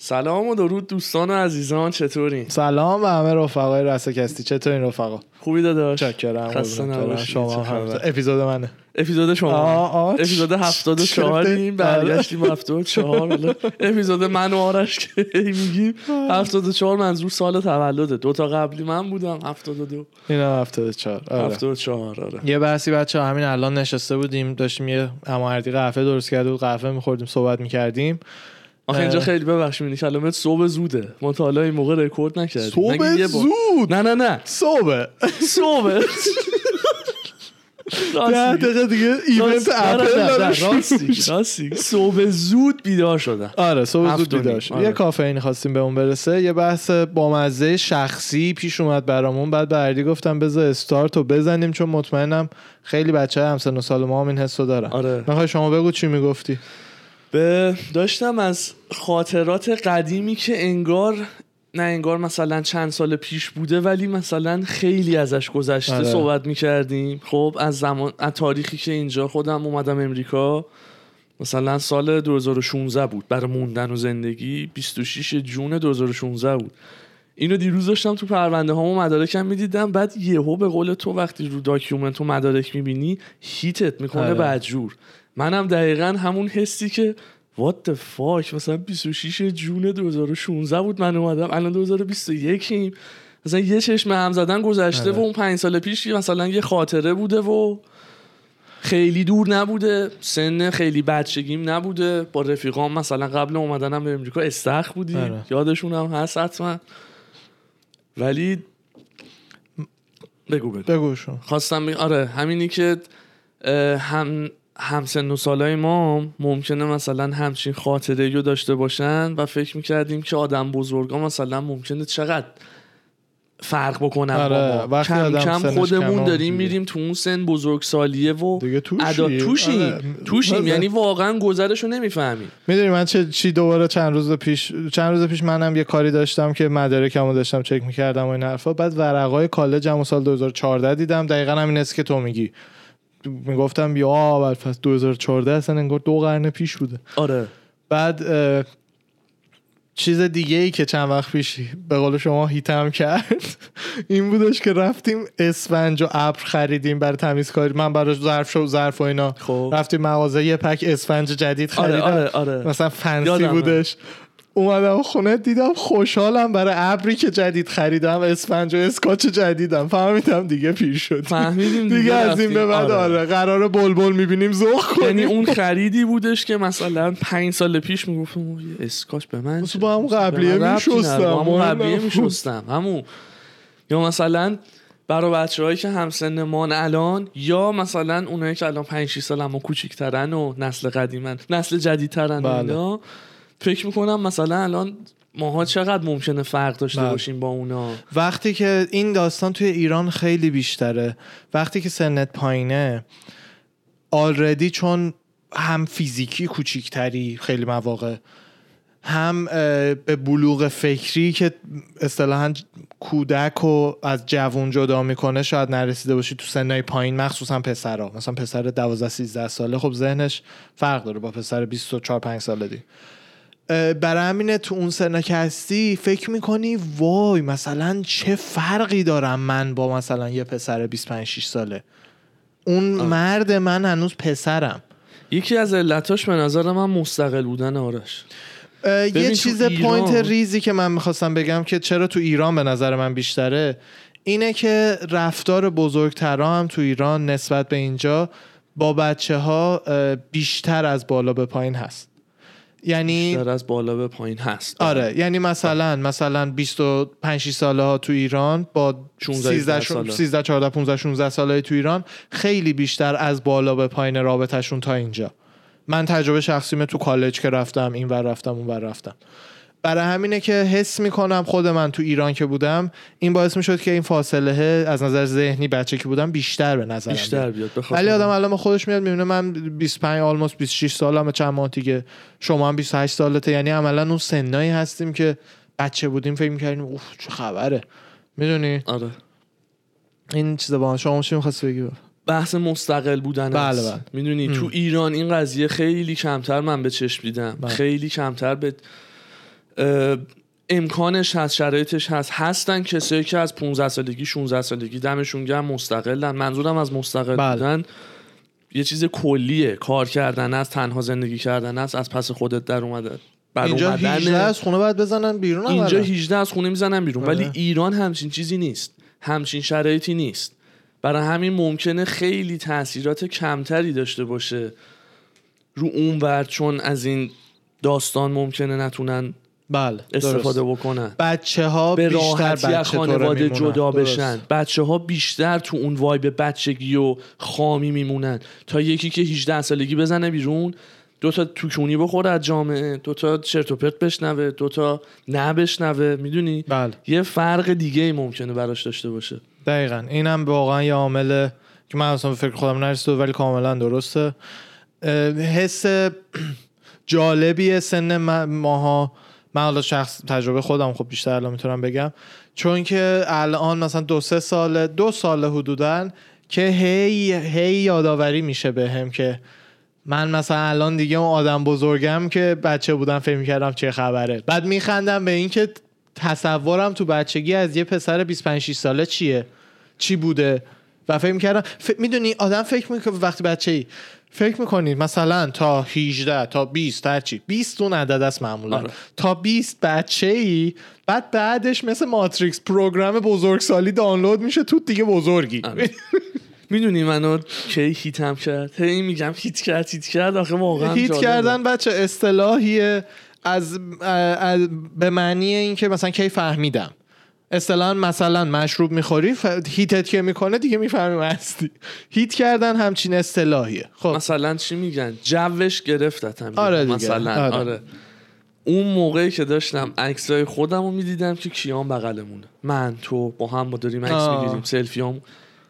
سلام و درود دوستان و عزیزان چطورین؟ سلام و همه رفقای رسکستی چطورین رفقا؟ خوبی داداش؟ چکرم خسته. نباشی. شما؟ اپیزود منه. اپیزود شما. آه، آه، اپیزود چ- 74 چه- این برگشتیم 74 حالا اپیزود من و آرش که میگیم. 74 منظور سال تولده. دو تا قبلی من بودم 72 این هم 74 آره. 74 آره. یه بحثی بچه همین الان نشسته بودیم. داشتیم یه هماهردی قهوه درست کرده بود قهوه میخوردیم صحبت می‌کردیم. آخه اینجا. خیلی ببخشید می‌بینی کلمه صبح زوده. ما تا حالا این موقع رکورد نکردیم. صبح؟ زود؟ نه نه نه. صبح. صبح. ده. دقیقه دیگه ایونت اپل راستی. صبح زود بیدار شدم. آره صبح زود. بیدار شد. آره. یه کافئین خواستیم به اون برسه. یه بحث بامزه شخصی پیش اومد برامون. بعد به اردی گفتم بذار استارت رو بزنیم چون مطمئنم خیلی بچه همسن و سال ما هم این حسو دارن. آره. می‌خوای شما بگو چی می‌گفتی؟ به داشتم از خاطرات قدیمی که انگار نه انگار مثلا چند سال پیش بوده ولی مثلا خیلی ازش گذشته آره. صحبت می‌کردیم. خب از زمان از تاریخی که اینجا خودم اومدم امریکا مثلا سال 2016 بود. برای موندن و زندگی 26 June 2016 بود. اینو دیروز داشتم تو پرونده هامو مدارکم می‌دیدم. بعد یهو به قول تو وقتی رو document و مدارک می‌بینی hit ت می‌کنه آره. بدجور. منم دقیقا همون حسی که what the fuck مثلا 26 جون 2016 بود من اومدم الان 2021 ایم مثلا یه چشم هم زدن گذشته آره. و اون پنج سال پیش مثلا یه خاطره بوده و خیلی دور نبوده. سن خیلی بچگیم نبوده. با رفیقام مثلا قبل اومدنم به امریکا استخ بودیم. آره. یادشون هم هست حتما. ولی بگو بگو. بگو شما. خواستم بگم آره همینی که هم همسن و سالای ما ممکنه مثلا همچین خاطره رو داشته باشن و فکر می‌کردیم که آدم بزرگا مثلا ممکنه چقدر فرق بکنن آره، با ما وقتی کم کم خودمون داریم. میریم تو اون سن بزرگسالیه و دیگه توشی. ادا توشیم آره. توشیم آره. یعنی واقعا گذرش رو نمی‌فهمیم. می‌دونی من چه چی دوباره چند روز پیش چند روز پیش منم یه کاری داشتم که مدارکمو داشتم چک می‌کردم و این حرفا. بعد ورقای کالجمو سال 2014 دیدم. دقیقا همین است که تو میگی. می‌گفتم یا بعد پس 2014 اصلا انگار دو قرن پیش بوده. آره. بعد چیز دیگه ای که چند وقت پیش به قول شما هیتم کرد این بودش که رفتیم اسفنج و ابر خریدیم برای تمیزکاری من برای ظرف شو ظرف و اینا. خب. رفتیم مغازه یه پک اسفنج جدید آره خریدم. آره آره. مثلا فنسی. بودش. اومدم خونه دیدم خوشحالم برای ابری که جدید خریدم اسفنج و اسکاچ جدیدم فهمیدم دیگه پیر شد فهمیدیم دیگه از این به. بعد آره قرار بلبل می‌بینیم ذوق کنیم یعنی اون خریدی بودش که مثلا پنج سال پیش می‌گفتم اسکاچ به من؟ با به قبلیه می‌شستم. همون قبلیه. میشستم همون یا مثلا برای بچه هایی که همسن مان الان یا مثلا اونایی که الان 5 6 سال اما کوچیک‌ترن و نسل قدیمن نسل جدیدترن بله. فکر می‌کنم مثلا الان ماها چقدر ممکنه فرق داشته بله. باشیم با اونا؟ وقتی که این داستان توی ایران خیلی بیشتره. وقتی که سنت پایینه آلردی چون هم فیزیکی کوچیکتری خیلی مواقع هم به بلوغ فکری که اصطلاحا کودک و از جوون جدا می‌کنه شاید نرسیده باشی تو سنهای پایین مخصوصا پسرها مثلا پسر 12 13 ساله خب ذهنش فرق داره با پسر 24 5 ساله دی برای همینه تو اون سنا که هستی فکر می‌کنی وای مثلا چه فرقی دارم من با مثلا یه پسر 25 6 ساله؟ اون آره. مرد من هنوز پسرم. یکی از علتاش به نظر من مستقل بودن آرش. یه چیز ایران- point ریزی که من می‌خواستم بگم که چرا تو ایران به نظر من بیشتره اینه که رفتار بزرگترها هم تو ایران نسبت به اینجا با بچه ها بیشتر از بالا به پایین هست. یعنی بیشتر از بالا به پایین هست. آره. یعنی مثلا مثلا 25 6 ساله ها تو ایران با 16 13 ساله. 13 14 15 16 ساله تو ایران خیلی بیشتر از بالا به پایین رابطهشون تا اینجا. من تجربه شخصیمه تو کالج که رفتم این ور رفتم اون ور رفتم. برای همینه که حس می‌کنم خود من تو ایران که بودم این باعث می‌شد که این فاصله از نظر ذهنی بچه که بودم بیشتر به بیاد. بیشتر بیاد ولی آدم الان خودش میاد می‌بینه من 25 آلموس 26 سالمه چند ماه دیگه. شما هم 28 سالته. یعنی عملا اون سنایی هستیم که بچه بودیم فکر می‌کردیم اوف چه خبره. می‌دونی؟ آره. این چیز با شما چی می‌خواستی بگی؟ بحث مستقل بودن بله،. بله. می‌دونی؟ تو ایران این قضیه خیلی کمتر من به چشم دیدم. بله. خیلی کمتر به امکانش هست شرایطش هست هستن کسایی که از 15 سالگی 16 سالگی دمشون گرم مستقلن منظورم از مستقل بله. بودن یه چیز کلیه کار کردن است تنها زندگی کردن است از پس خودت در اومده بر اینجا اومدنه. 18 از خونه باید بزنن بیرون اینجا اولا. 18 از خونه می‌زنن بیرون آره. ولی ایران همچین چیزی نیست همچین شرایطی نیست برای همین ممکنه خیلی تاثیرات کمتری داشته باشه رو اون ور چون از این داستان ممکنه نتونن بله استفاده درست. بکنن. بچه ها به بیشتر راحتی از خانواده. جدا درست. بشن. بچه ها بیشتر تو اون وایب بچگی و خامی میمونن. تا یکی که 18 سالگی بزنه بیرون دو تا توکونی بخوره از جامعه دو تا چرت و پرت بشنوه دو تا نه بشنوه می‌دونی؟ بله. یه فرق دیگه ای ممکنه براش داشته باشه. دقیقا. اینم واقعا یه عامل که من اصلا فکر خودم نرسیده ولی کاملا درسته. حس جالبیه سن ما- ماها. من حالا شخص تجربه خودم خب بیشتر الان می‌تونم بگم. چون که الان مثلا دو سه سال دو سال حدودا که هی هی یادآوری میشه به هم که من مثلا الان دیگه اون آدم بزرگم که بچه بودم فکر می‌کردم چه خبره. بعد میخندم به اینکه تصورم تو بچگی از یه پسر 25 6 ساله چیه؟ چی بوده؟ و فکر می‌کردم ف... می‌دونی آدم فکر می‌کنه وقتی بچه ای فکر می‌کنید مثلا تا 18 تا 20 هر چی 20 اون عدد است معمولا آره. تا 20 بچه ای بعد بعدش مثل ماتریکس پروگرام بزرگسالی دانلود میشه تو دیگه بزرگی آره. می‌دونی منو کی هیتم کرد هی میگم هیت کرد هیت کرد آخه واقعا هیت. کردن بچه اصطلاحیه از, از به معنی اینکه مثلا کی فهمیدم اصطلاحا مثلا مشروب می‌خوری ف... هیتت که می‌کنه دیگه می‌فهمی هستی هیت کردن همچین اصطلاحیه خب مثلا چی میگن جوش گرفتتم آره دیگه. مثلا آره. آره. اون موقعی که داشتم عکسای خودم رو می‌دیدم که کیان بغلمونه من تو با هم با داریم عکس. می‌گیریم سلفی هم.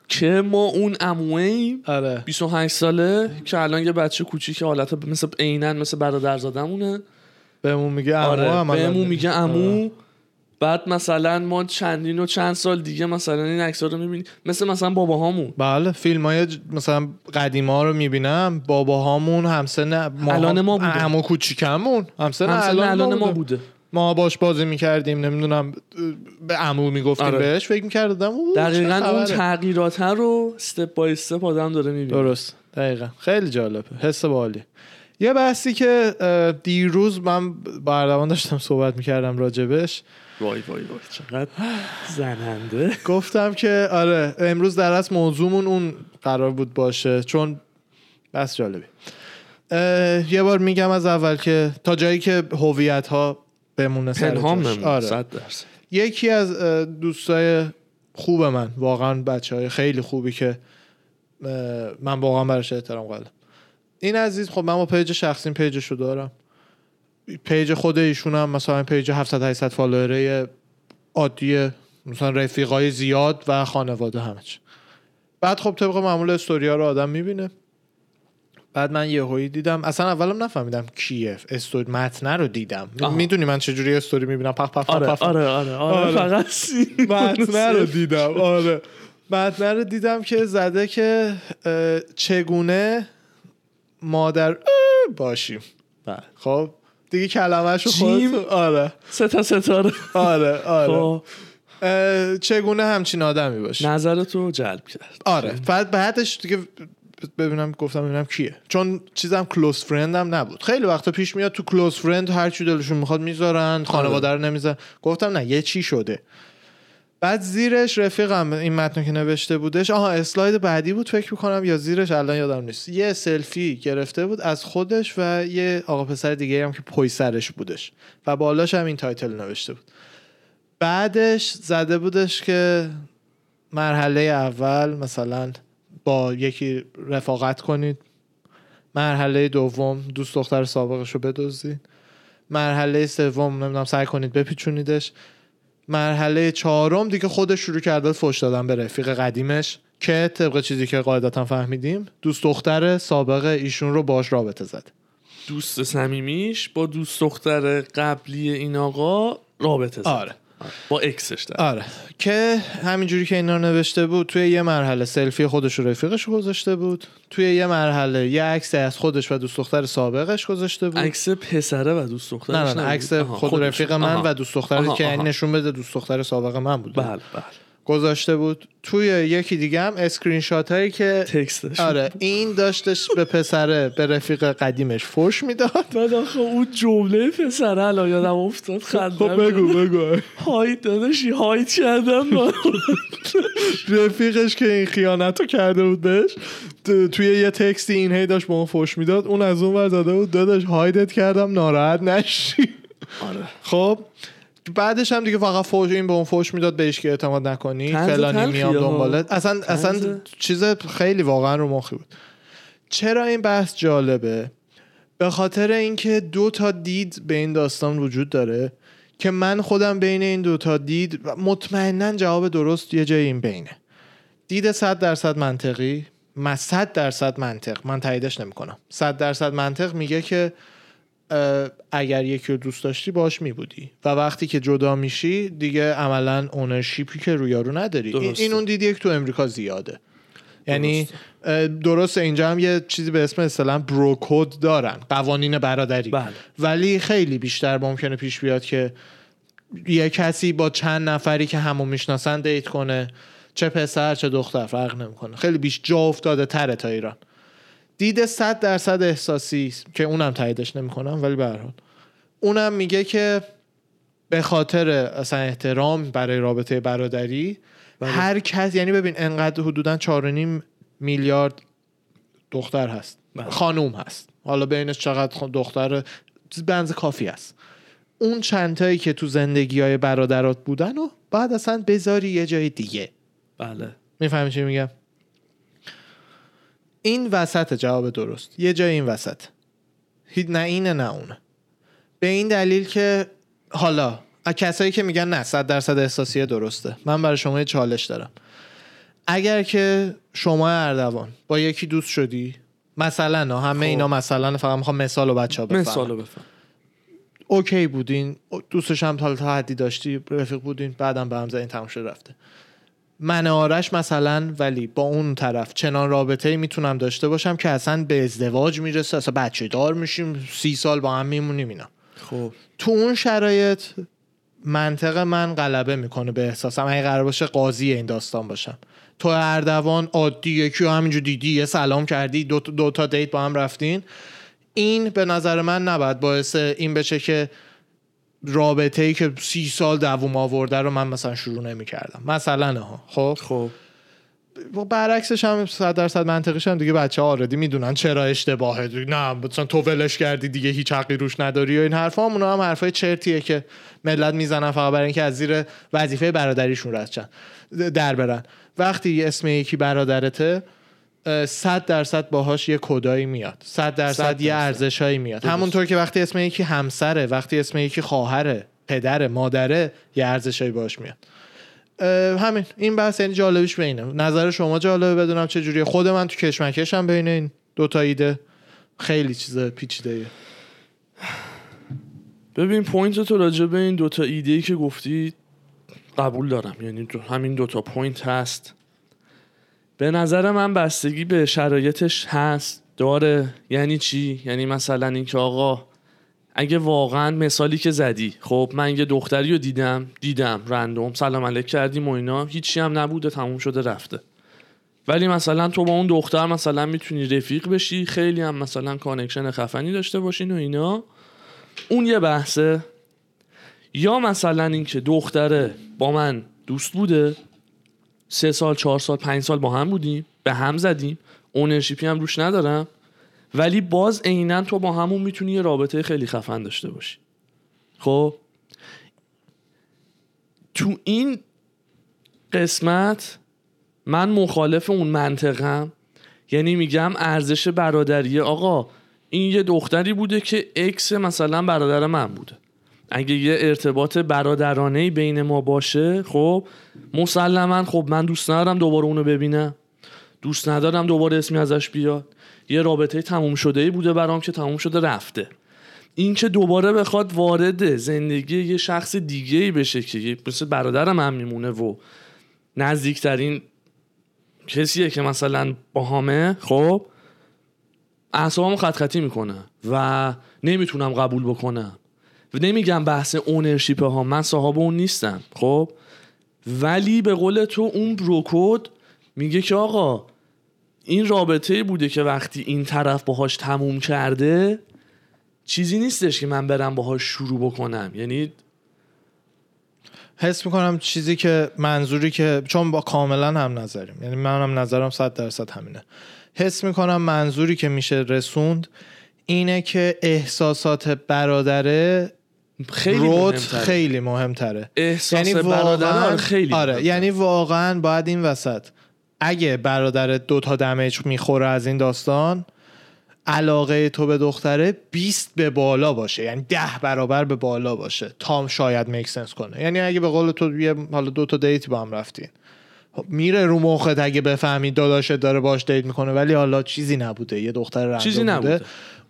که ما اون اموه ایم آره 28 ساله که الان یه بچه کوچیک حالت مثل عینن مثل برادرزادمونه بهمون میگه عمو آره. بهمون میگه امو آره. بعد مثلا ما چندین و چند سال دیگه مثلا این عکس رو می‌بینیم مثل مثلا باباهامون. بله فیلم های مثلا قدیما ها رو می‌بینم. باباهامون همسن ما الان ما بوده. عمو کوچیکمون. همسن, همسن الان, الان ما بوده. بوده. ما باش بازی می‌کردیم نمی‌دونم به عمو می‌گفتیم آره. بهش فکر می‌کردم دقیقا اون تغییرات رو استپ بای استپ آدم داره می‌بینه. درست. دقیقا. خیلی جالبه. حس بالی یه بحثی که دیروز من با داشتم صحبت می‌کردم راجبش وای وای وای چقدر زننده. گفتم که آره امروز در اصل موضوعمون اون قرار بود باشه چون بس جالبی یه بار میگم از اول که تا جایی که هویت ها بمونه سر جاش. آره. صد درصد. یکی از دوستای خوب من واقعا بچه های خیلی خوبی که من واقعا براش احترام قائلم. این عزیز خب من با page شخصیم page شو دارم. page خود ایشون هم مثلا page 700 800 follower ه عادیه مثلا رفیقای زیاد و خانواده همه چی. بعد خب طبق معمول استوریا رو آدم می‌بینه. بعد من یهویی دیدم. اصلا اولم نفهمیدم کیه. استوری متنه رو دیدم. می‌دونی من چجوری استوری می‌بینم؟ پخ پخ پخ آره پخ. آره آره آره آره. فقط متنه رو دیدم. آره. متنه رو دیدم که زده که چگونه مادر باشیم. بله. خب؟ دیگه کلمهش رو جیم. خود آره. سه تا ستاره. آره آره. خب. چگونه همچین آدمی باشیم نظرتو جلب کرد. آره. بعد بعدش دیگه ببینم گفتم ببینم کیه. چون چیزم کلوز فرندم نبود. خیلی وقتا پیش میاد تو کلوز فرند هر چی دلشون می‌خواد می‌ذارن خانواده رو نمی‌ذارن. گفتم نه یه چی شده. بعد زیرش رفیقم این متن که نوشته بودش آها slide بعدی بود فکر می‌کنم یا زیرش الان یادم نیست. یه selfie گرفته بود از خودش و یه آقا پسر دیگه هم که پای سرش بودش و بالاش هم این title نوشته بود. بعدش زده بودش که مرحله اول مثلا با یکی رفاقت کنید. مرحله دوم دوست دختر سابقش رو بدزدید. مرحله سوم نمی‌دونم سعی کنید بپیچونیدش. مرحله چهارم دیگه خودش شروع کرده فوش دادن به رفیق قدیمش که طبق چیزی که قاعدتا فهمیدیم دوست دختر سابق ایشون رو باش رابطه زد. دوست صمیمیش با دوست دختر قبلی این آقا رابطه زد. آره. با اکسش آره که همینجوری که اینا نوشته بود توی یه مرحله سلفی خودش و رفیقش رو گذاشته بود توی یه مرحله یه عکس از خودش و دوست دختر سابقش گذاشته بود عکس پسره و دوست دخترش نه نه. عکس خود. رفیق من آها. و دوست دخترش آها، که. نشون بده دوست دختر سابق من بود بله بله گذاشته بود. توی یکی دیگه هم اسکرین شات هایی که text ش آره این داشتش به پسره به رفیق قدیمش فوش می‌داد. بعد آخه اون جمله پسره الان یادم افتاد خندم خب بگو بگو. هایت داداشی هایت کردم. رفیقش که این خیانت رو کرده بود بهش تو- توی یه text ی این هی داشت به اون فوش می‌داد. اون از اون ور زده بود داداش hide ت کردم ناراحت نشی. آره. خب بعدش هم دیگه فقط فوش این به اون فوش می‌داد بهش که اعتماد نکنی. فلانی میام ها. دنبالت. اصلا اصلا طنز. چیز خیلی واقعا رو مخی بود. چرا این بحث جالبه؟ به خاطر اینکه دو تا دید به این داستان وجود داره که من خودم بین این دو تا دید مطمئنا جواب درست یه جای این بینه. دید 100 درصد منطقی من 100 درصد منطق. من تاییدش نمی‌کنم. 100 درصد منطق میگه که اگر یکی رو دوست داشتی باش میبودی. و وقتی که جدا میشی دیگه عملا اونرشیپی که روی یارو نداری. این, درسته. این اون دیدیه که تو امریکا زیاده. یعنی اه، درسته اینجا هم یه چیزی به اسم اصطلاح بروکود دارن قوانین برادری. بله. ولی خیلی بیشتر ممکنه پیش بیاد که یه کسی با چند نفری که همو می‌شناسن دیت کنه. چه پسر چه دختر فرق نمی‌کنه. خیلی بیش جا افتاده تره تا ایران. دید 100 درصد احساسی است که اونم تاییدش نمی‌کنم ولی به هر حال. اونم میگه که به خاطر اصلا احترام برای رابطه برادری هر کس یعنی ببین انقدر حدودا 4.5 میلیارد دختر هست. بله. خانوم هست. حالا بینش چقدر دختر بنز کافی است. اون چندتایی که تو زندگی های برادرات بودن و بعد اصلا بذاری یه جای دیگه. بله. می‌فهمی چی میگم؟ این وسط جواب درست. یه جای این وسط. نه اینه نه اونه. به این دلیل که حالا کسایی که میگن نه صد درصد احساسیه درسته. من برای شما یه چالش دارم. اگر که شما اردوان با یکی دوست شدی مثلا نه همه خب. اینا مثلا فقط می‌خوام مثال و بچه ها بفهمن. مثالو بفهم اوکی بودین دوستش هم تا حدی داشتی رفیق بودین بعدم به هم زدین تموم شد رفته. من آرش مثلا ولی با اون طرف چنان رابطه می‌تونم داشته باشم که اصلا به ازدواج می‌رسه. اصلا بچه دار میشیم سی سال با هم میمونیم اینا. خب. تو اون شرایط منطق من غلبه می‌کنه به احساسم. اگه قرار باشه قاضی این داستان باشم. تو اردوان عادی یکی رو همینجور دیدی یه سلام کردی دو, دو تا دیت با هم رفتین. این به نظر من نباید باعث این بشه که رابطه ای که سی سال دووم آورده رو من مثلا شروع نمی کردم مثلا ها. خب؟ خب. و برعکسش هم صد درصد منطقیش هم دیگه بچه ها آردی می‌دونن چرا اشتباهه. نه مثلا تو ولش کردی دیگه هیچ حقی روش نداری و این حرفا. هم اونا هم حرفای چرتیه که ملت می‌زنن فقط برای اینکه از زیر وظیفه برادریشون رد در برن. وقتی اسم یکی برادرته صد درصد باهاش یه کدایی میاد. صد درصد صد یه. ارزشهایی میاد. درست. همونطور که وقتی اسم یکی همسره وقتی اسم یکی خواهره پدر مادره یه ارزشهایی باش میاد. همین. این بحث یعنی جالبیش به اینه. نظر شما جالبه بدونم چه جوریه. خود من تو کشمکشم بین این دو تا ایده خیلی چیز پیچیده ببین point تو راجع به این دوتا ایده ای که گفتی قبول دارم. یعنی دو- همین دوتا point هست. به نظر من بستگی به شرایطش هست. داره. یعنی چی؟ یعنی مثلا اینکه آقا اگه واقعا مثالی که زدی خب من یه دختری رو دیدم دیدم random سلام علیک کردیم و اینا هیچی هم نبوده تموم شده رفته. ولی مثلا تو با اون دختر مثلا می‌تونی رفیق بشی خیلی هم مثلا connection خفنی داشته باشین و اینا. اون یه بحثه. یا مثلا اینکه دختره با من دوست بوده سه سال چهار سال پنج سال با هم بودیم به هم زدیم اونرشیپی هم روش ندارم. ولی باز عینا تو با همون می‌تونی یه رابطه خیلی خفن داشته باشی. خب؟ تو این قسمت من مخالف اون منطقم. یعنی میگم ارزش برادریه آقا این یه دختری بوده که اکس مثلا برادر من بوده. اگه یه ارتباط برادرانه بین ما باشه خب مسلما خب من دوست ندارم دوباره اونو ببینم. دوست ندارم دوباره اسمی ازش بیاد. یه رابطه تموم شده ای بوده برام که تموم شده رفته. اینکه دوباره بخواد وارد زندگی یه شخص دیگه ای بشه که مثل برادرم هم میمونه و نزدیکترین کسیه که مثلا باهامه خب اعصابمو خط خطی می‌کنه و نمی‌تونم قبول بکنم. نمیگم بحث اونرشیپ ها من صاحب اون نیستم خب؟ ولی به قول تو اون بروکود میگه که آقا این رابطه بوده که وقتی این طرف باهاش تموم کرده چیزی نیستش که من برم باهاش شروع بکنم. یعنی حس می‌کنم چیزی که منظوری که چون با کاملا هم نظریم. یعنی منم نظرم صد درصد همینه. حس می‌کنم منظوری که میشه رسوند اینه که احساسات برادره خیلی رود مهمتره. خیلی مهمتره احساس یعنی واقعا خیلی آره مهمتره. یعنی واقعا باید این وسط اگه برادر دو تا دمیج می‌خوره از این داستان علاقه تو به دختره 20 به بالا باشه یعنی ده برابر به بالا باشه تا شاید میک سنس کنه یعنی اگه به قول تو یه حالا دو تا دیت با هم رفتین خب میره رو مخت اگه بفهمی داداشت داره باش دیت می‌کنه ولی حالا چیزی نبوده یه دختر رندوم چیزی بوده. نبوده.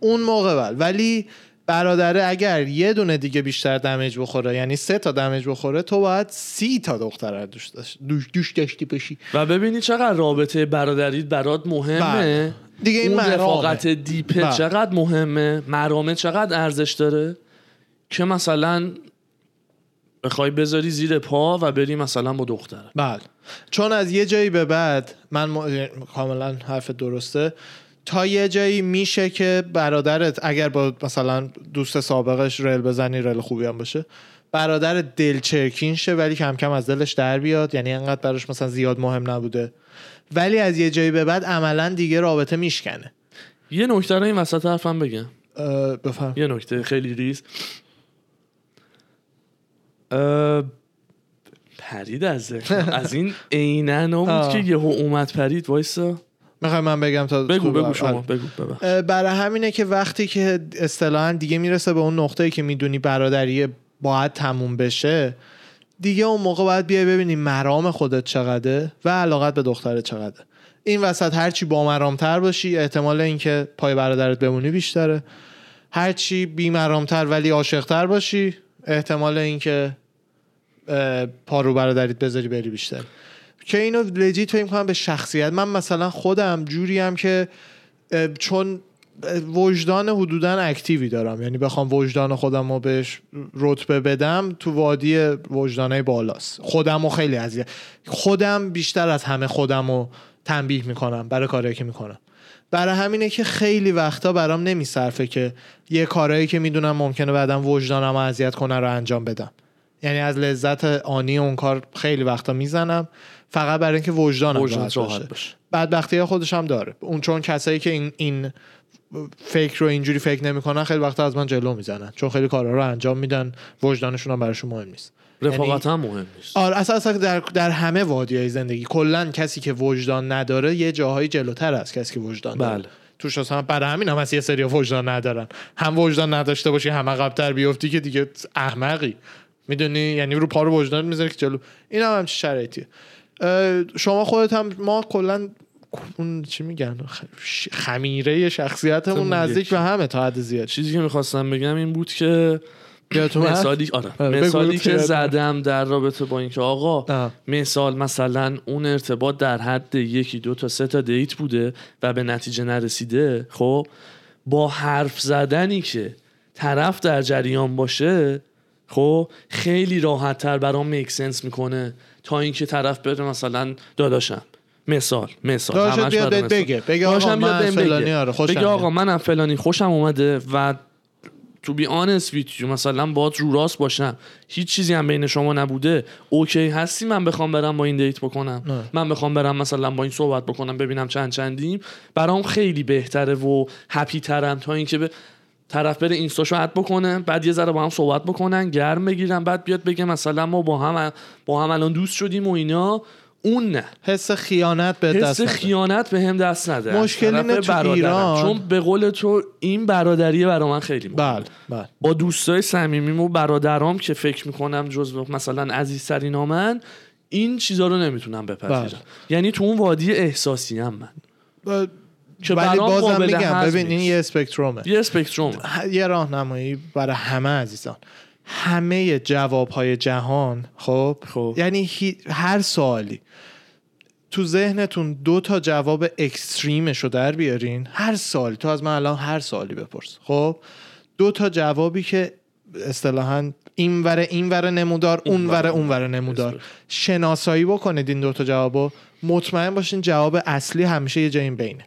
اون موقع بل. ولی برادره اگر یه دونه دیگه بیشتر دمیج بخوره یعنی سه تا دمیج بخوره تو باید سی تا دختر دوش دوش, دوش داشتی باشی و ببینی چقدر رابطه برادری برات مهمه. بله. دیگه این اون مرامه. رفاقت دیپه بله. چقدر مهمه؟ مرامه چقدر ارزش داره؟ که مثلا بخوای بذاری زیر پا و بری مثلا با دختره بله. چون از یه جایی به بعد من م... کاملا حرف درسته. تا یه جایی میشه که برادرت اگر با مثلا دوست سابقش رل بزنی رل خوبی هم باشه برادر دل چرکین شه ولی کم کم از دلش در بیاد. یعنی انقدر براش مثلا زیاد مهم نبوده. ولی از یه جایی به بعد عملا دیگه رابطه میشکنه. یه نکته رو این وسط حرفم بگم. بفهم یه نکته خیلی ریز. پرید از. از این عینه نبود آه. که یهو اومد پرید وایسا. می‌خوای من بگم تا بگو بگو شما آره. بگو برای همینه که وقتی که اصطلاحا دیگه می‌رسه به اون نقطه‌ای که می‌دونی برادری باید تموم بشه دیگه اون موقع باید بیای ببینی مرام خودت چقدره و علاقت به دخترت چقدره. این وسط هرچی با مرامتر باشی احتمال اینکه پای برادرت بمونی بیشتره. هرچی بی مرامتر ولی عاشقتر باشی احتمال اینکه اه، پا رو برادریت بذاری بری بیشتر. که اینو لجیت فکر کنم به شخصیت. من مثلا خودم جوری هم که چون وجدان حدودا اکتیوی دارم. یعنی بخوام وجدان خودم رو بهش رتبه بدم تو وادی وجدانه بالاست. خودم رو خیلی اذیت خودم بیشتر از همه خودم رو تنبیه می‌کنم برای کارهایی که می‌کنم. برای همینه که خیلی وقتا برام نمیصرفه که یه کارهایی که می‌دونم ممکنه بعدم وجدانم اذیت کنه رو انجام بدم. یعنی از لذت آنی اون کار خیلی وقتا می‌زنم. فقط برای اینکه وجدان راحت باشه. باشه. بدبختی خودش هم داره. اون چون کسایی که این این فکر رو اینجوری فکر نمی‌کنن خیلی وقتا از من جلو می‌زنن. چون خیلی کارها رو انجام میدن وجدانشون هم براشون مهم نیست. رفاقت هم مهم نیست. آره اصلا, اصلا در, در همه وادی های زندگی کلا کسی که وجدان نداره یه جاهایی جلوتر از کسی که وجدان داره. بله. توش اصلا برای همین هم از یه سری وجدان ندارن. هم وجدان نداشته باشی هم عقب‌تر بیفتی که دیگه احمقی. می‌دونی؟ یعنی رو پا رو وجدان می‌ذاری که جلو. این هم همچین شرایطیه. شما خودت هم ما کلا اون چی میگن خمیره شخصیتمون تمون نزدیک. به همه تا حد زیاد چیزی که می‌خواستم بگم این بود که؟ مثالی آره آره، مثالی که. زدم در رابطه با اینکه آقا آه. مثال مثلا اون ارتباط در حد یکی دو تا سه تا دیت بوده و به نتیجه نرسیده خب با حرف زدنی که طرف در جریان باشه خب خیلی راحت تر برام make sense می‌کنه تا اینکه طرف بره مثلا داداشم مثال مثال داداشت همش بیاد. بگه. بگه آقا داداشم من فلانی. آره، خوشم بگه آقا. منم فلانی خوشم اومده و to be honest with مثلا باید رو راست باشم هیچ چیزی هم بین شما نبوده okay هستی من بخوام برم با این date بکنم نه. من بخوام برم مثلا با این صحبت بکنم ببینم چند چندیم برام خیلی بهتره و هپی ترم تا اینکه به طرف بره اینستاشو اد بکنه بعد یه ذره با هم صحبت بکنن گرم بگیرن بعد بیاد بگه مثلا ما با هم با هم الان دوست شدیم و اینا اون نه حس خیانت به حس دست. خیانت به هم دست نده مشکل اینه تو. ایران- چون به قول تو این برادریه برا من خیلی مهمه. بله بله با دوستای صمیمیم و برادرام که فکر می‌کنم جزو مثلا عزیزترین من این چیزا رو نمی‌تونم بپذیرم بله. یعنی تو اون وادی احساسی هم من و که ولی بازم میگم ببین این. یه اسپکترومه یه اسپکتروم یه راهنمایی برای همه عزیزان. همه جواب های جهان خب؟ خب. یعنی هی- هر سوالی. تو ذهنتون دو تا جواب اکستریمش رو در بیارین. هر سوالی. تو از من الان هر سوالی بپرس. خب؟ دو تا جوابی که اصطلاحا این وره این وره نمودار اون وره اون وره نمودار. شناسایی بکنید این دو تا جوابو. مطمئن باشین جواب اصلی همیشه یه جایی بینه.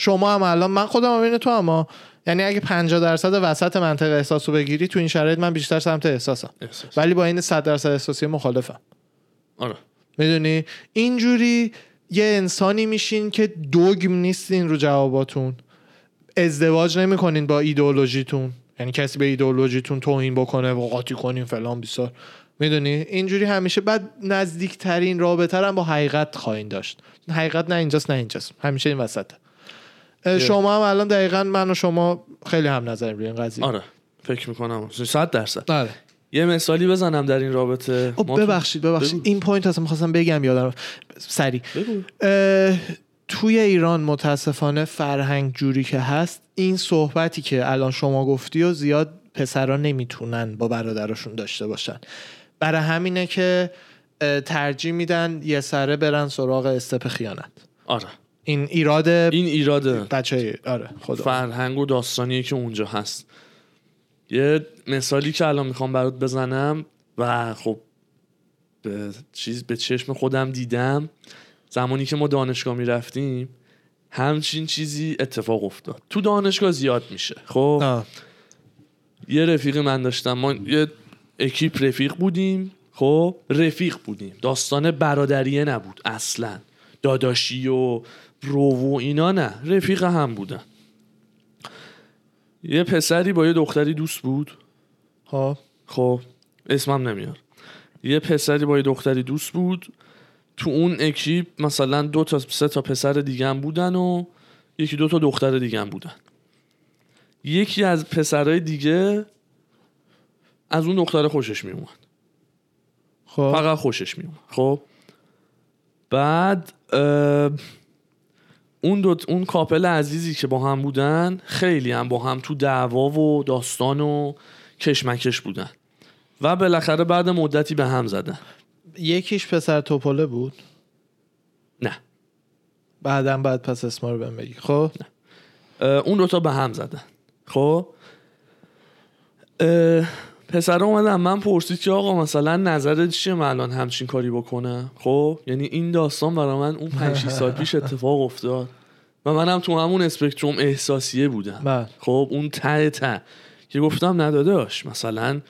شما هم الان من خودم هم اینه تو اما یعنی اگه 50 درصد وسط منطق احساس رو بگیری تو این شرایط من بیشتر سمت احساسم. احساس. ولی با این 100 درصد احساسی مخالفم. آره. می‌دونی؟ اینجوری یه انسانی میشین که دوگم نیستین رو جواباتون. ازدواج نمی‌کنین با ایدئولوژیتون. یعنی کسی به ایدئولوژیتون توهین بکنه و قاطی کنین فلان بیسار. می‌دونی؟ اینجوری همیشه بعد نزدیکترین رابطه هم با حقیقت خواهین داشت. حقیقت نه اینجاست نه اینجاست. همیشه این وسطه. شما هم الان دقیقا من و شما خیلی هم نظر روی این قضیه. آره فکر می‌کنم. صد درصد. آره یه مثالی بزنم در این رابطه. خب ببخشید ببخشید. این point اصلا می‌خواستم بگم یادم sorry. توی ایران متاسفانه فرهنگ جوری که هست این صحبتی که الان شما گفتی و زیاد پسرا نمی‌تونن با برادرشون داشته باشن. برای همینه که ترجیح میدن یه سره برن سراغ استپ خیانت. آره. این ایراد این ایراد بچه آره خدا. فرهنگ و داستانیه که اونجا هست. یه مثالی که الان می‌خوام برات بزنم و خب به چیز به چشم خودم دیدم. زمانی که ما دانشگاه می‌رفتیم همچین چیزی اتفاق افتاد. تو دانشگاه زیاد میشه خب؟ آه. یه رفیق من داشتم. ما یه اکیپ رفیق بودیم خب؟ رفیق بودیم. داستان برادریه نبود اصلا. داداشی و برو و اینا نه. رفیق هم بودن. یه پسری با یه دختری دوست بود. خب. خب اسمم نمیاد. یه پسری با یه دختری دوست بود. تو اون اکیپ مثلا دو تا سه تا پسر دیگه هم بودن و یکی دو تا دختر دیگه هم بودن. یکی از پسرهای دیگه از اون دختر خوشش میومد خب. فقط خوشش میومد خب. بعد اون دو اون کاپل عزیزی که با هم بودن خیلی هم با هم تو دعوا و داستان و کشمکش بودن. و بالاخره بعد مدتی به هم زدن. یکیش پسر توپله بود؟ نه. بعدم بعد پس اسما رو بهم بگی. خب؟ اون دوتا به هم زدن. خب؟ پسر اومدن من پرسید که آقا مثلا نظرت چیه من الان همچین کاری بکنم؟ خب یعنی این داستان برای من اون 5 6 سال پیش اتفاق افتاد و منم تو همون اسپکتروم احساسیه بودم. بله. خب اون ته ته که گفتم نه داداش مثلا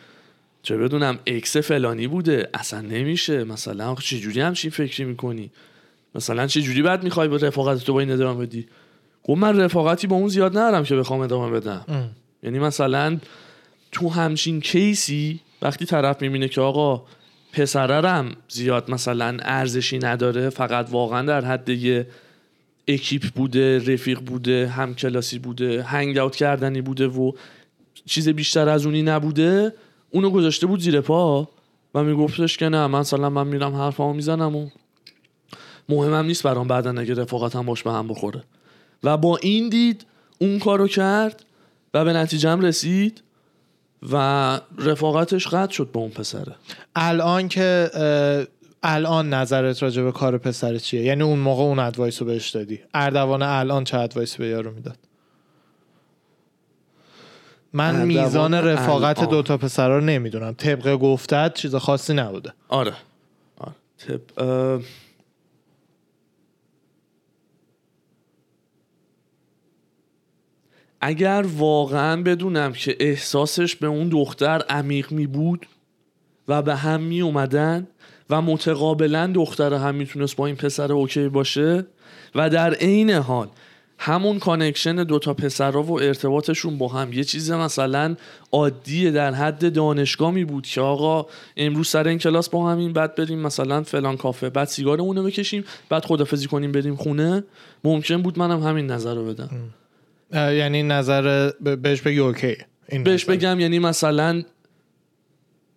چه بدونم ex فلانی بوده اصلا نمیشه مثلا آخه چجوری همچین فکری می‌کنی؟ مثلا چجوری بعد می‌خوای به رفاقت تو با این ادامه بدی؟ خب من رفاقتی با اون زیاد ندارم که بخوام ادامه بدم. ام. یعنی مثلا تو همچین case ی وقتی طرف می‌بینه که آقا پسره رم زیاد مثلا ارزشی نداره فقط واقعا در حد یه اکیپ بوده رفیق بوده هم کلاسی بوده hang out کردنی بوده و چیز بیشتر از اونی نبوده اونو گذاشته بود زیر پا و میگفتش که نه مثلا من میرم حرفامو می‌زنم و مهمم نیست برام بعدا اگه رفاقتم باش به هم بخوره. و با این دید اون کارو کرد و به نتیجه رسید. و رفاقتش قطع شد با اون پسره. الان که الان نظرت راجع به کار پسر چیه؟ یعنی اون موقع اون advice رو بهش دادی. اردوان الان چه advice به یارو می‌داد؟ من میزان رفاقت الان. دوتا پسر رو نمی‌دونم. طبق گفتت چیز خاصی نبوده. آره. آره. تب اه، اگر واقعا بدونم که احساسش به اون دختر عمیق می بود و به هم می اومدن و متقابلا دختر هم می‌تونست با این پسر اوکی باشه و در عین حال همون connection دوتا پسرها و ارتباطشون با هم یه چیز مثلا عادیه در حد دانشگاه می بود که آقا امروز سر این کلاس با همین بعد بریم مثلا فلان کافه بعد سیگارمون بکشیم بعد خدافزی کنیم بریم خونه. ممکن بود منم همین نظر رو بدم. یعنی نظر بهش بگی okay. این بهش نظر. بگم یعنی مثلا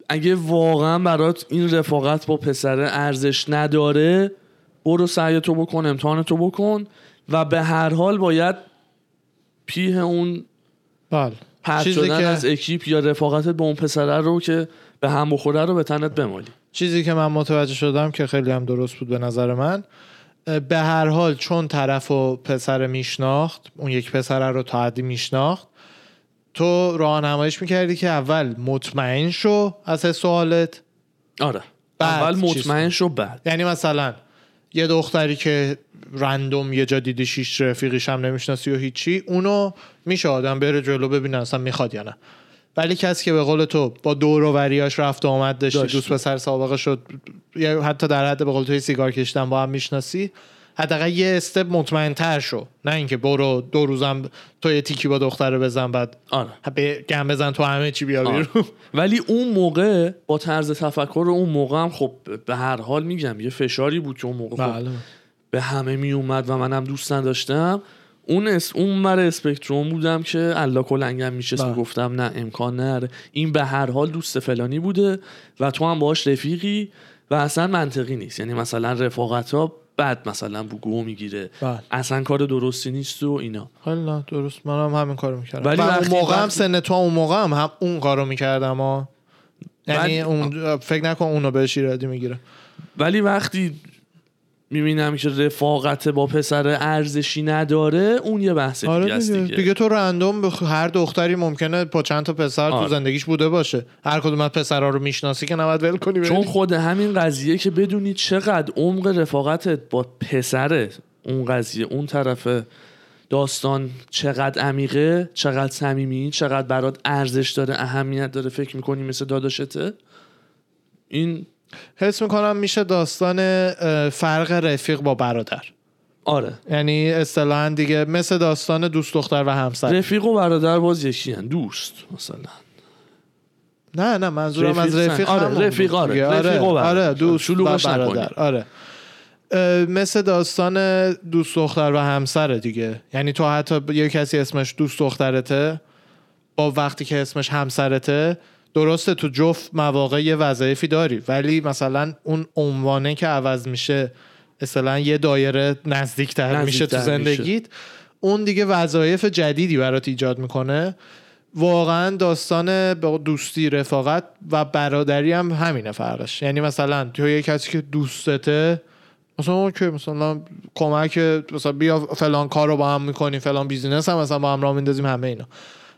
اگه واقعا برات این رفاقت با پسره ارزش نداره برو سعی تو بکن امتحان تو بکن و به هر حال باید پیه اون بله. پرت چیزی شدن که- از اکیپ یا رفاقتت با اون پسره رو که به هم بخوره رو به تنت بمالی. چیزی که من متوجه شدم که خیلی هم درست بود به نظر من به هر حال چون طرف و پسر میشناخت اون یک پسر رو تا حدی میشناخت تو راهنماییش می‌کردی که اول مطمئن شو از حالت آره. اول مطمئن. شو بعد. یعنی مثلا یه دختری که رندوم یه جا دیدی شیش رفیقیش هم نمی‌شناسی و هیچی اونو میشه آدم بره جلو ببینه اصلا می‌خواد یا نه. ولی کسی که به قول تو با دور و رفت و آمد داشتی داشتی. دوست پسر سابقه شد یا حتی در حد به قول توی سیگار کشیدن با هم می‌شناسی حداقل یه استپ مطمئن تر شو نه اینکه برو دو روزم تو یه تیکی با دختر بعد بعد آره به گم بزن تو همه چی بیا آره. بیرون ولی اون موقع با طرز تفکر اون موقع هم خب به هر حال میگم یه فشاری بود که اون موقع خب بله. به همه می اومد و منم دوست نداشتم اون اس اون مر اسپکتروم بودم که الله کلنگم میشست بله. گفتم نه امکان نره این به هر حال دوست فلانی بوده و تو هم باهاش رفیقی و اصلا منطقی نیست. یعنی مثلا رفاقت ها بعد مثلا بوگو می‌گیره. بله. اصلا کار درستی نیست و اینا. نه درست. منم همین کارو می‌کردم. ولی اون موقع هم سن تو اون موقع هم, هم اون کارو می‌کردم ها. یعنی بعد- اون فکر نکن اونو بهش ایرادی می‌گیره. ولی وقتی می‌بینم که رفاقت با پسر ارزشی نداره اون یه بحث دیگه آره است دیگه. دیگه. دیگه تو رندوم به هر دختری ممکنه با چند تا پسر تو آره. زندگیش بوده باشه هر کدوم از پسرها رو می‌شناسی که نباید ول کنی چون. خود همین قضیه که بدونی چقدر عمق رفاقتت با پسره اون قضیه اون طرف داستان چقدر عمیقه چقدر صمیمی چقدر برات ارزش داره اهمیت داره فکر می‌کنی مثل داداشته این حس می‌کنم میشه داستان فرق رفیق با برادر آره یعنی اصطلاحا دیگه مثل داستان دوست دختر و همسر رفیق و برادر باز یکی هن. دوست مثلا نه نه منظورم از رفیق. آره، رفیق، آره. رفیق و آره, برادر. آره دوست و برادر. آره اه، مثل داستان دوست دختر و همسره دیگه یعنی تو حتی یه کسی اسمش دوست دخترته با وقتی که اسمش همسرته درسته تو جفت مواقع یه وظایفی داری ولی مثلا اون عنوانه که عوض میشه مثلا یه دایره نزدیکتر میشه تو نزدیکتر میشه. زندگیت اون دیگه وظایف جدیدی برات ایجاد می‌کنه. واقعا داستان با دوستی رفاقت و برادری هم همینه فرقش. یعنی مثلا تو یه کسی که دوستته مثلا okay مثلا کمک مثلا بیا فلان کار رو با هم می‌کنیم فلان business هم مثلا با هم راه میندازیم همه اینا.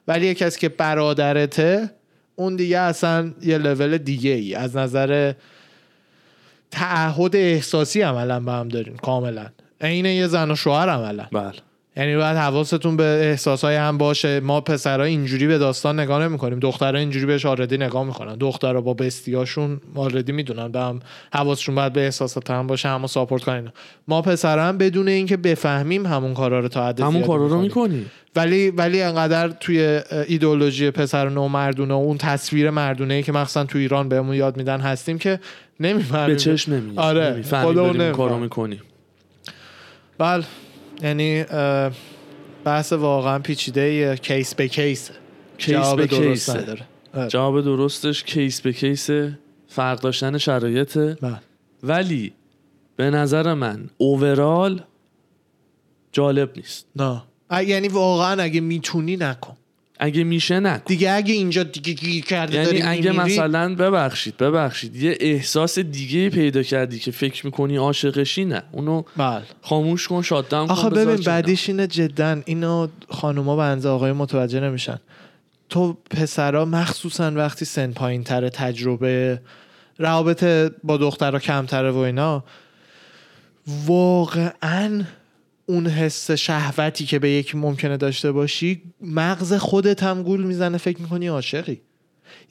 ولی یه کسی که برادرته اون دیگه اصلا یه لول دیگه ای از نظر تعهد احساسی عملا با هم دارین کاملا. عین یه زن و شوهر عملا. بله. یعنی باید حواستون به احساسای هم باشه. ما پسرها اینجوری به داستان نگاه نمی‌کنیم. دخترها اینجوری بهش already نگاه می‌کنن. دخترها با bestie اشون already می‌دونن. به هم حواسشون باید به احساسات هم باشه همو support کنن ما پسرها هم بدون اینکه بفهمیم همون کارا رو تا حد همون کارا رو می‌کنیم. ولی ولی انقدر توی ایدئولوژی پسرونه و مردونه و اون تصویر مردونه ای که مخصوصا تو ایران بهمون یاد میدن هستیم که نمی‌فهمیم. به چشم نمیاد. آره خودمون کارو. می‌کنیم. بله. یعنی بحث واقعا پیچیده case به case case جواب به درست. نداره آره. جواب درستش کیس به کیس فرق داشتن شرایطه بله. ولی به نظر من اوورال جالب نیست نه یعنی واقعا اگه می‌تونی نکن اگه میشه نکن دیگه اگه اینجا دیگه گیر کرده یعنی داری اگه می‌میری، مثلا ببخشید ببخشید یه احساس دیگه پیدا کردی که فکر می‌کنی عاشقشی نه. اونو بله. خاموش کن شاددم کن آخه ببین. بعدیش اینه جدا اینو خانوما بنده آقای متوجه نمیشن. تو پسرا مخصوصا وقتی سن پایین تره تجربه روابط با دخترها کمتره و اینا واقعا اون حس شهوتی که به یکی ممکنه داشته باشی مغز خودت هم گول می‌زنه فکر می‌کنی عاشقی.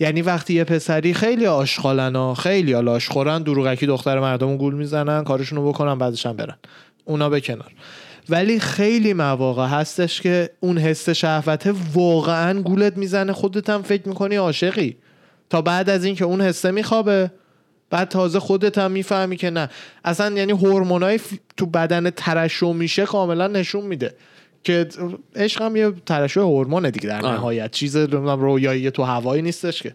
یعنی وقتی یه پسری خیلی آشغالن ها خیلی آلاش خورن دروغکی دختر مردم گول می‌زنن کارشونو بکنن بعدش هم برن. اونا به کنار. ولی خیلی مواقع هستش که اون حس شهوته واقعا گولت می‌زنه خودت هم فکر می‌کنی عاشقی. تا بعد از اینکه اون حسه میخوابه بعد تازه خودت هم می‌فهمی که نه. اصلا یعنی هورمونای تو بدن ترشح میشه کاملا نشون میده که عشق هم یه ترشح هورمونه دیگه در. نهایت. چیز رویایی تو هوایی نیستش که.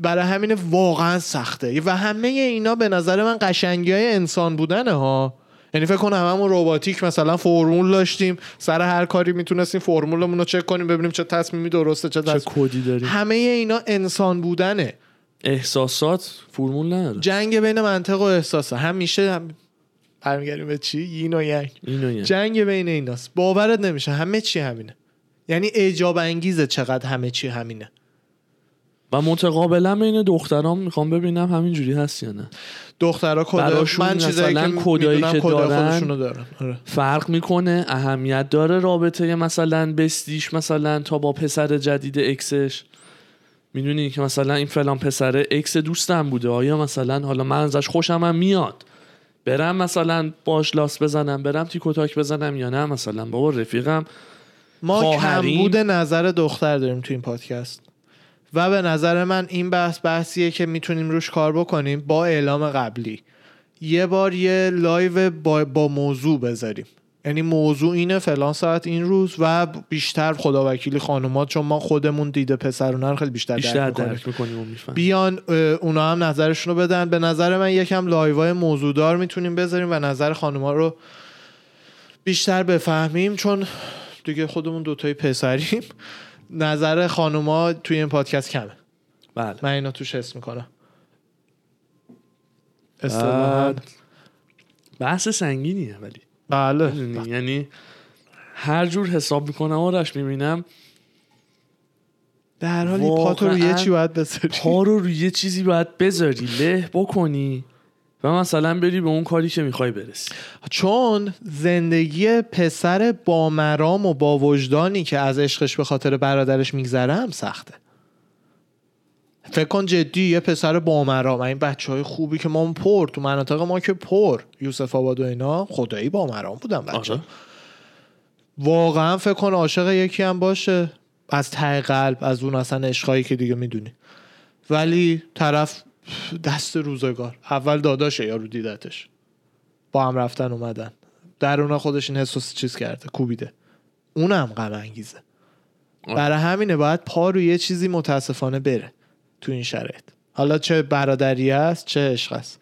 برای همین واقعا سخته. و همه اینا به نظر من قشنگی های انسان بودنه ها. یعنی فکر کنم هممون رباتیک مثلا فرمول داشتیم. سر هر کاری می‌تونستیم فرمولمون رو چک کنیم ببینیم چه تصمیمی درسته چه چه کدی داریم. همه اینا انسان بودنه. احساسات فرمول نداره. جنگ بین منطق و احساسه همیشه هم... برمیگردیم به چی؟ یین و ینگ یه. جنگ بین ایناست. باورت نمیشه. همه چی همینه. یعنی اعجاب انگیزه چقدر همه چی همینه. و متقابلا بین دخترام می‌خوام ببینم همینجوری هست یا نه. دخترها کد من چیزایی که کدایی که دارن دارن. آره. فرق می‌کنه اهمیت داره رابطه مثلا bestie ش مثلا تا با پسر جدید ex ش. می‌دونی که مثلا این فلان پسر ex دوستم بوده. آیا مثلا حالا من ازش خوشم هم میاد؟ برم مثلا باش لاس بزنم برم تیکو تاک بزنم یا نه؟ مثلا بابا رفیقم ما. کمبود نظر دختر داریم تو این پادکست. و به نظر من این بحث بحثیه که می‌تونیم روش کار بکنیم با اعلام قبلی. یه بار یه live با, با موضوع بذاریم. یعنی موضوع اینه فلان ساعت این روز و بیشتر خداوکیلی خانومات چون ما خودمون دیده پسرونه رو خیلی بیشتر, بیشتر درک می‌کنیم. درک می‌کنیم بیان اونا هم نظرشون رو بدن. به نظر من یکم live های موضوعدار می‌تونیم بذاریم و نظر خانوما رو بیشتر بفهمیم چون دیگه خودمون دوتای پسریم. نظر خانوما توی این پادکست کمه. بله. من اینو توش حس می‌کنم. بحث سنگینیه ولی. بله. می‌دونی؟ یعنی هر جور حساب می‌کنم آرش می‌بینم. در حالی پاتو رو یه چی باید بذاری؟ پا رو روی یه چیزی باید بذاری. له بکنی و مثلا بری به اون کاری که می‌خوای برسی. چون زندگی پسر با مرام و با وجدانی که از عشقش به خاطر برادرش میگذره هم سخته. فکر کن جدی یه پسر با مرام این بچه های خوبی که ما پر تو مناطق ما که پر. یوسف آباد و اینا خدایی با مرام بودن بچه آره. واقعا فکر کن عاشق یکی هم باشه. از ته قلب از اون اصلا عشقایی که دیگه می‌دونی. ولی طرف دست روزگار. اول داداشه یارو دیدتش. با هم رفتن اومدن. در اونا خودش این حس چیز کرده کوبیده. اونم غم انگیزه. آه. برای همینه باید پا روی یه چیزی متاسفانه بره. تو این شرایط. حالا چه برادری است چه عشق است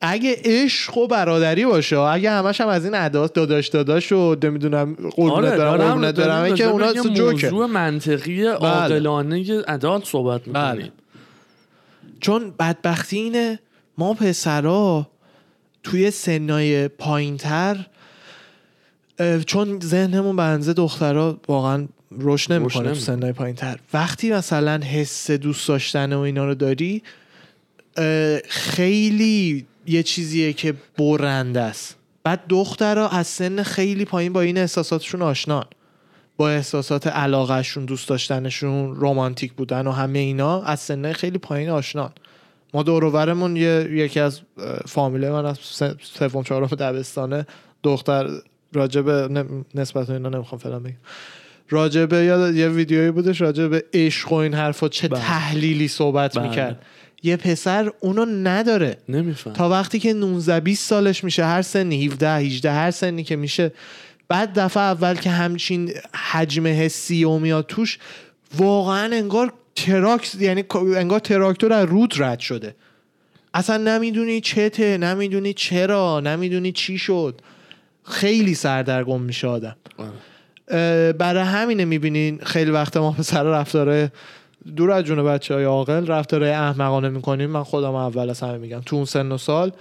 اگه عشق و برادری باشه اگه همش هم از این عدات داداش داداش و نمی‌دونم قربونت آره دارم قربونت برم دارم که اونا جوکه. موضوع منطقی عاقلانه عدالت صحبت بله. می‌کنیم چون بدبختی اینه ما پسرا توی سنای پایینتر چون ذهنمون بنزه دخترها واقعا روش نمی‌کنه تو نمی‌کنه. سنای پایینتر. وقتی مثلا حس دوست داشتن و اینا رو داری خیلی یه چیزیه که برنده است. بعد دخترها از سن خیلی پایین با این احساساتشون آشنان با احساسات علاقهشون دوست داشتنشون رومانتیک بودن و همه اینا از سن خیلی پایین آشنان ما دوروبرمون یه یکی از فامیله من از سوم چهارم دبستانه. دختر راجب نسبت اینا نمی‌خوام فعلا بگم. راجبه یا یه ویدیویی بودش راجبه عشق و این حرفا چه بله. تحلیلی صحبت بله. می‌کرد یه پسر اونو نداره نمیفهم تا وقتی که 19 20 سالش میشه هر سنی 17 18 هر سنی که میشه بعد دفعه اول که همچین حجم حسی و میاد توش واقعا انگار truck یعنی انگار تراکتور از روت رد شده اصلا نمی‌دونی چته نمی‌دونی چرا نمی‌دونی چی شد خیلی سردرگم میشه آدم آره. برای همینه می‌بینین خیلی وقت ما پسر رفتاره دور از جون بچه های عاقل رفتاره احمقانه می‌کنیم. من خودم اول از همه میگم تو اون سن و سال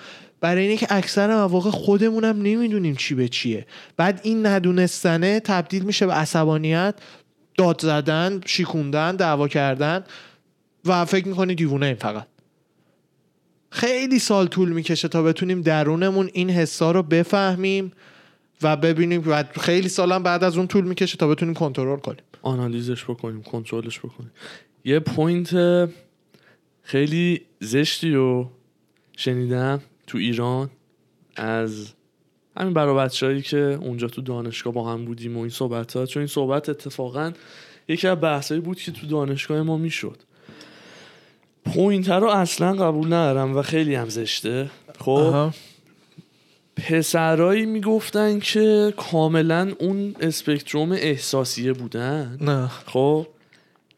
برای اینه که اکثر مواقع خودمونم نمی‌دونیم چی به چیه. بعد این ندونستنه تبدیل میشه به عصبانیت داد زدن شیکوندن دعوا کردن و فکر می‌کنی دیوونه این فقط. خیلی سال طول می‌کشه تا بتونیم درونمون این حسا رو بفهمیم. و ببینیم و خیلی سالم بعد از اون طول می‌کشه تا بتونیم کنترل کنیم. آنالیزش بکنیم کنترلش بکنیم. یه پوینت خیلی زشتی رو شنیدم تو ایران از همین برای بچههایی که اونجا تو دانشگاه با هم بودیم و این صحبت ها چون این صحبت اتفاقا یکی از بحثایی بود که تو دانشگاه ما می‌شد. point رو اصلا قبول ندارم و خیلی هم زشته. خب. پسرایی می‌گفتن که کاملا اون spectrum احساسیه بودن. نه. خب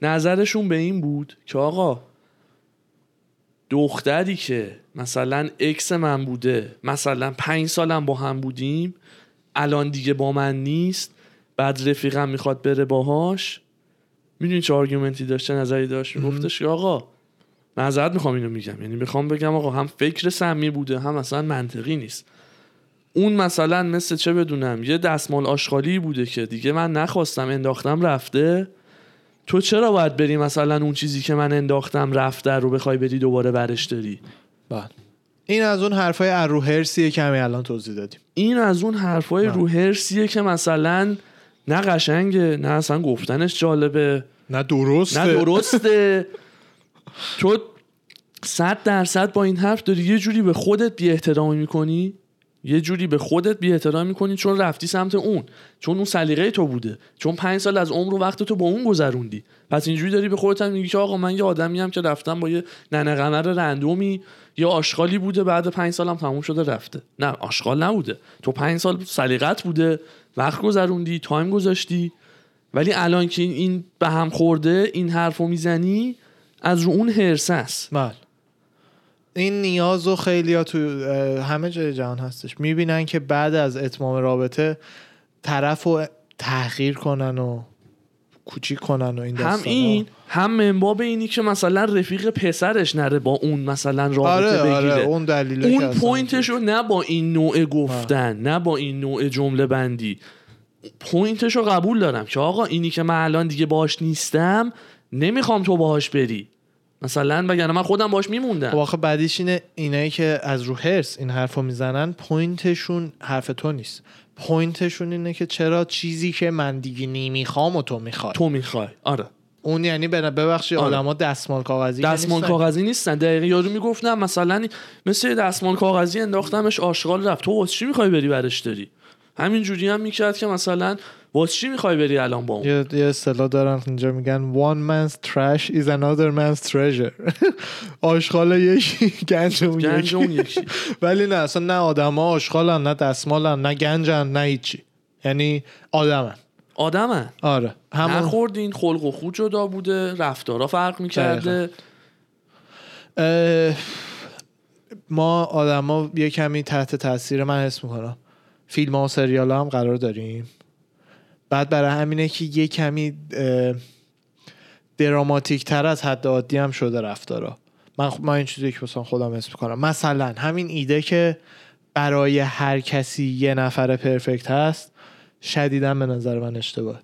نظرشون به این بود که آقا دختری که مثلا ex من بوده مثلا پنج سالم با هم بودیم الان دیگه با من نیست بعد رفیقم می‌خواد بره باهاش. می‌دونی چه argument ی داشته نظری داشت؟ میگفتش که آقا معذرت می‌خوام اینو میگم. یعنی می‌خوام بگم آقا هم فکر سمی بوده هم اصلا منطقی نیست. اون مثلا مثل چه بدونم یه دستمال آشغالی بوده که دیگه من نخواستم انداختم رفته. تو چرا باید بری مثلا اون چیزی که من انداختم رفته رو بخوای بری دوباره برش داری؟ بله. این از اون حرفای رو هرسیه که همین الان توضیح دادیم. این از اون حرفای بله. رو هرسیه که مثلا نه قشنگه نه اصلا گفتنش جالبه. نه درسته. نه درسته. تو صد درصد با این حرف داری یه جوری به خودت بی احترامی می‌کنی؟ یه جوری به خودت بی احترامی می‌کنی چون رفتی سمت اون. چون اون سلیقه تو بوده. چون پنج سال از عمر و وقت تو با اون گذروندی. پس اینجوری داری به خودت میگی که آقا من یه آدمی هم که رفتم با یه ننه قمر رندومی یا آشغالی بوده بعد پنج سالم تموم شده رفته. نه آشغال نبوده. تو پنج سال سلیقت بوده وقت گذروندی تایم گذاشتی. ولی الان که این به هم خورده این حرفو می‌زنی از رو اون هرس است بله. این نیاز و خیلی ها تو همه جای جهان هستش. می‌بینن که بعد از اتمام رابطه طرف رو تحقیر کنن و کوچیک کنن و این هم. این هم منباب اینی که مثلا رفیق پسرش نره با اون مثلا رابطه آره بگیره. آره اون دلیله اون که اصلا- point ش رو نه با این نوع گفتن نه با این نوع جمله بندی. point ش رو قبول دارم که آقا اینی که من الان دیگه باش نیستم نمی‌خوام تو باهاش بری. مثلا وگرنه من خودم باش خب میموندم آخه بعدیش اینه اینایی که از رو هرس این حرف رو می‌زنن پوینتشون حرف تو نیست. پوینتشون اینه که چرا چیزی که من دیگه نمی‌خوام و تو می‌خوای. تو می‌خوای. آره. اون یعنی ببخشید آره. آدما دستمال کاغذی دستمال نیستن. کاغذی نیستن. دقیقه یارو می‌گفتم مثلا مثل دستمال کاغذی انداختمش آشغال رفت. تو چی می‌خوای بری برش داری؟ همین جوری هم می‌کرد که مثلا واسه چی می‌خوای بری الان با اون؟ یه اصطلاح دارن اینجا میگن one man's trash is another man's treasure. آشغال یکی گنج اون یکی. ولی نه اصلا نه آدما آشغالن نه دستمالن نه گنجن نه هیچی. یعنی آدمن. آدمه آره. همون نخوردین خلق و خود جدا بوده رفتارا فرق می‌کرده. ما آدما یه کمی تحت تاثیر من حس می‌کنم. فیلم ها و سریال ها هم قرار داریم. بعد برای همینه که یه کمی دراماتیک تر از حد عادی هم شده رفتارا. من خ- من این چیزی که مثلا خودم حس می‌کنم. مثلا همین ایده که برای هر کسی یه نفر پرفکت هست شدیدا به نظر من اشتباه.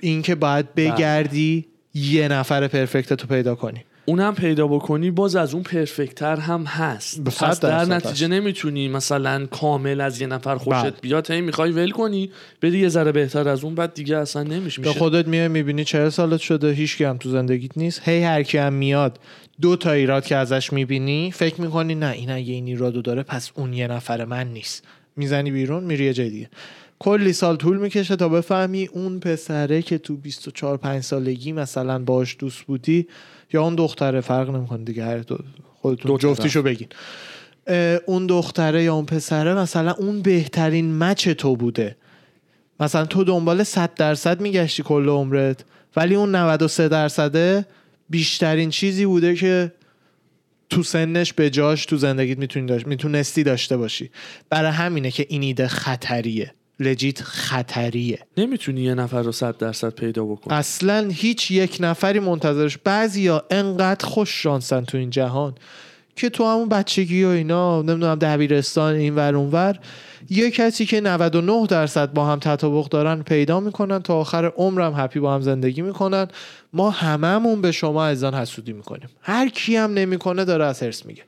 این که باید بگردی یه نفر پرفکت تو پیدا کنی. اونم پیدا بکنی باز از اون پرفکتر هم هست. پس در نتیجه نمی‌تونی مثلا کامل از یه نفر بله. خوشت بیاد هی می‌خوای ول کنی بری یه ذره بهتر از اون بعد دیگه اصلا نمیشه. به خودت میای می‌بینی چهل سالت شده هیچ هم تو زندگیت نیست. هی هر کی هم میاد دو تا ایراد که ازش می‌بینی فکر می‌کنی نه این اگه این ایرادو داره پس اون یه نفر من نیست. می‌زنی بیرون میری یه جای دیگه. کلی سال طول می‌کشه تا بفهمی اون پسره که تو 24 5 سالگی مثلا باش دوست بودی یا اون دختره فرق نمی‌کنه دیگه هر دو خودتون. جفتیشو بگین. اون دختره یا اون پسره مثلا اون بهترین مچ تو بوده. مثلا تو دنبال 100 درصد میگشتی کل عمرت ولی اون 93 درصده بیشترین چیزی بوده که تو سنش به جاش تو زندگیت می‌تونی داشت می‌تونستی داشته باشی. برای همینه که این ایده خطریه. لجیت خطریه. نمی‌تونی یه نفر رو صد درصد پیدا بکنی. اصلا هیچ یک نفری منتظرش. بعضیا انقدر خوش شانسن تو این جهان که تو همون بچگی و اینا نمی‌دونم دبیرستان این ور اون ور یه کسی که 99 درصد با هم تطابق دارن پیدا می‌کنن تا آخر عمرم هپی با هم زندگی می‌کنن. ما هممون به شما ازان حسودی می‌کنیم. هر کی هم نمی‌کنه داره از هرس میگه.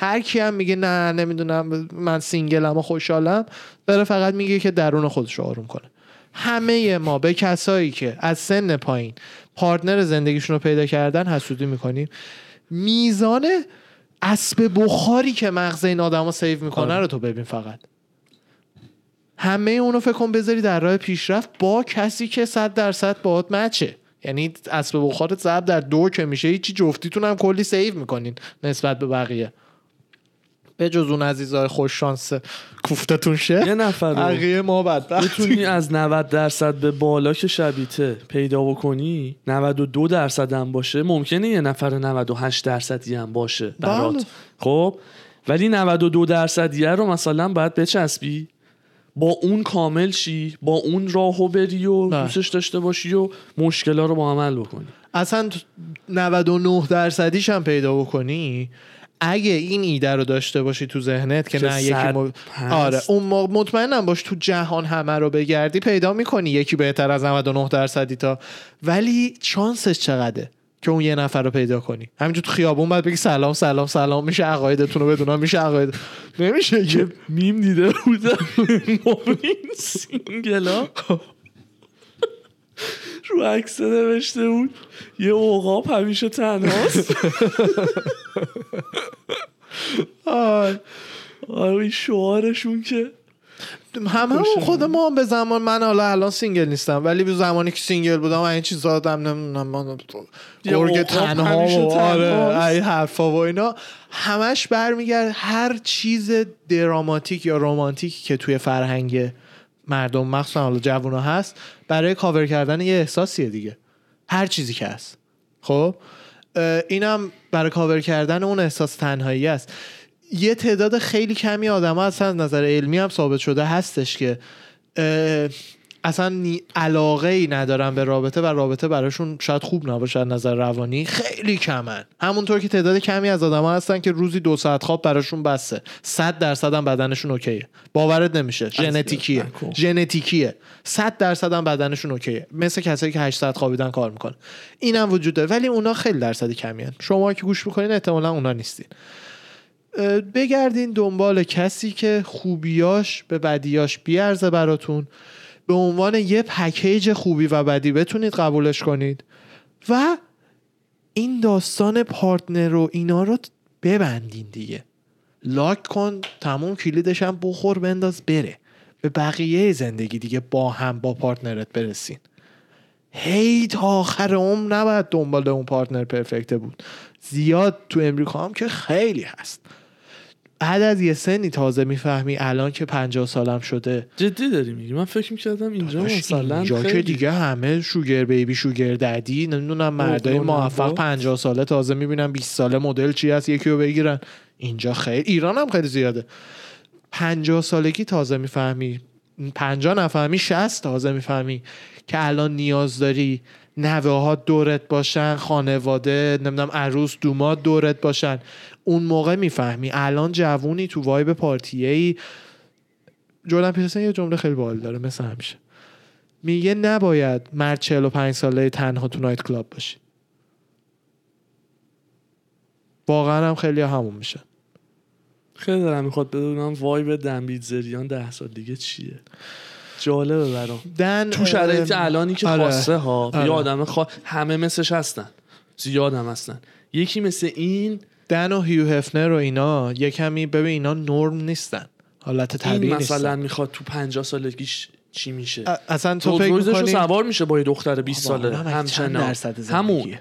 هر کی هم میگه نه نمی‌دونم من سینگلم و خوشحالم داره فقط میگه که درون خودش رو آروم کنه. همه ما به کسایی که از سن پایین partner زندگیشون رو پیدا کردن حسودی می‌کنیم. میزان اسب بخاری که مغز این آدما save می‌کنه. رو تو ببین فقط. همه اونو فکر کن بذاری در راه پیشرفت با کسی که صد درصد باهات match ه. یعنی اسب بخارت ضرب در دو که میشه هیچی جفتیتون هم کلی save می‌کنین نسبت به بقیه. به جز اون عزیزای خوش شانس کوفتتون شه یه نفر بقیه ما بدبخت. بتونی از 90 درصد به بالا که شبیته پیدا بکنی؟ 92 درصد هم باشه؟ ممکنه یه نفر 98 درصدی هم باشه برات. بله. خب؟ ولی 92 درصدیه رو مثلا باید بچسبی. با اون کامل شی با اون راهو بری و بله. دوستش داشته باشی و مشکلا رو با عمل بکنی. اصلا ت- 99 درصدیش هم پیدا بکنی؟ اگه این ایده رو داشته باشی تو ذهنت که نه یکی صد م... هست. آره اون مطمئنم باش تو جهان همه رو بگردی پیدا می‌کنی یکی بهتر از 99 درصدی تا. ولی شانسش چقدره که اون یه نفر رو پیدا کنی؟ همینجور تو خیابون باید بگی سلام سلام سلام میشه عقایدتون رو بدونم میشه عقاید نمیشه که میم دیده بودم. ما این single ا. رو عکس نوشته بود یه عقاب همیشه تنهاست. آره این شعارشون که هم هم خود ما هم به زمان من حالا الان single نیستم ولی به زمانی که single بودم این چیزا آدم نمی‌دونم من گرگ تنها و آره. این حرفا و اینا همش برمیگرد هر چیز دراماتیک یا رومانتیک که توی فرهنگ مردم مخصوصا حالا جوونا هست برای کاور کردن یه احساسیه دیگه. هر چیزی که هست. خب؟ اینم برای کاور کردن اون احساس تنهایی است. یه تعداد خیلی کمی آدم ها اصلا از نظر علمی هم ثابت شده هستش که اصلا نی- علاقه ای ندارن به رابطه و رابطه براشون شاید خوب نباشه از نظر روانی. خیلی کمن. همونطور که تعداد کمی از آدم ها هستن که روزی دو ساعت خواب براشون بسه صد درصد هم بدنشون اوکیه. باورت نمیشه. ژنتیکیه. ژنتیکیه. 100 درصد هم بدنشون اوکیه. مثل کسایی که 8 ساعت خوابیدن کار می‌کنه اینم وجود داره ولی اونا خیلی درصد کمی هن. شما که گوش می‌کنین احتمالا اونا نیستین. بگردین دنبال کسی که خوبیاش به بدیاش بیارزه براتون. به عنوان یه پکیج خوبی و بدی بتونید قبولش کنید. و این داستان پارتنر و اینا رو ببندین دیگه. لاک کن تموم کلیدش هم بخور بنداز بره. به بقیه زندگی دیگه با هم با پارتنرت برسین. هی تا آخر عمر نباید دنبال اون پارتنر پرفکته بود. زیاد تو امریکا هم که خیلی هست. بعد از یه سنی تازه می‌فهمی الان که پنجاه سالم شده. جدی داری میگی؟ من فکر می‌کردم اینجا مثلا اینجا که دیگه همه شوگر بیبی شوگر ددی نمی‌دونم مردای. موفق 50 ساله تازه می‌بینن 20 ساله مدل چی هست یکی رو بگیرن. اینجا خیلی ایران هم خیلی زیاده. 50 سالگی تازه می‌فهمی؟ 50 نفهمی 60 تازه می‌فهمی که الان نیاز داری نوه ها دورت باشن خانواده نمی‌دونم عروس دومات دورت باشن. اون موقع می‌فهمی. الان جوونی تو وایب پارتیه ای جردن پیترسن یه جمله خیلی باحال داره مثل همیشه. میگه نباید مرد 45 ساله تنها تو نایت کلاب باشی. واقعا هم خیلی همون میشه. خیلی دارم می‌خواد بدونم وایب دنبید زریان ده سال دیگه چیه. جالبه برام. دن تو شرایط الانی که آره. خواسته ها آره. یه آدم خوا... همه مثلش هستن. زیاد هم هستن. یکی مثل این دن و هیو هفنر و اینا یه کمی ببین اینا نرم نیستن حالت طبیعی این مثلا می‌خواد تو 50 سالگیش چی میشه؟ اصلا تو فکر رو می‌کنی؟ سوار میشه با یه دختر 20 بابا، ساله همچنان؟ همون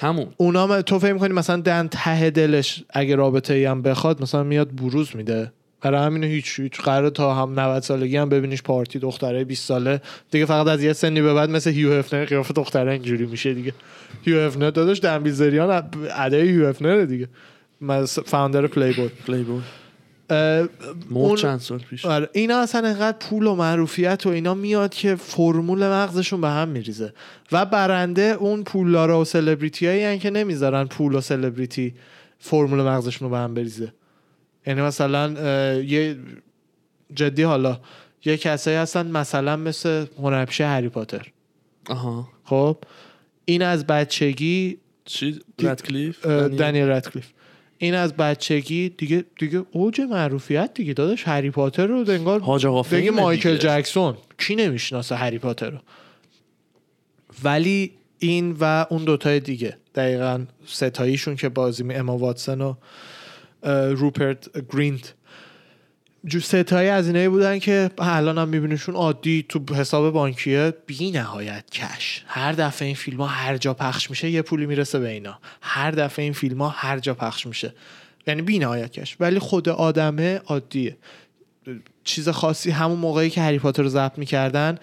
همون. اونا تو فکر می‌کنی مثلا Dan ته دلش اگه رابطه ای هم بخواد مثلا میاد بروز میده؟ برای همین هیچ هیچ قرار تا هم 90 سالگی هم ببینیش پارتی دختره 20 ساله. دیگه فقط از یه سنی به بعد مثل Hugh Hefner قیافه دختره اینجوری میشه دیگه. Hugh Hefner داداش Dan Bilzerian ادای Hugh Hefner دیگه. founder Playboy ولی مرد اون- چند سال پیش. آره اینا اصلا انقدر پول و معروفیت و اینا میاد که فرمول مغزشون به هم میریزه. و برنده اون پولدارا و سلبریتی هایی که نمی‌ذارن پول و سلبریتی فرمول مغزشون رو به هم بریزه. یعنی مثلا یه جدی حالا یه کسایی هستن مثلا مثل هنرپیشه هری پاتر. آها. خب این از بچگی چی؟ ردکلیف اه، دنیل؟ ردکلیف این از بچگی دیگه دیگه اوج معروفیت دیگه داداش. هری پاتر رو انگار بگه فیمه مایکل دیگه. جکسون. کی نمی‌شناسه هری پاتر رو؟ ولی این و اون دوتای دیگه دقیقا ستاییشون که بازی می اما واتسون و روپرت گرینت. جو ستایی از اینایی بودن که الان هم میبینیشون عادی تو حساب بانکیه بی نهایت کش. هر دفعه این فیلم ها هر جا پخش میشه یه پولی می‌رسه به اینا. هر دفعه این فیلم ها هر جا پخش میشه. یعنی بی نهایت کش. ولی خود آدمه عادیه. چیز خاصی همون موقعی که هری پاتر رو ضبط می‌کردن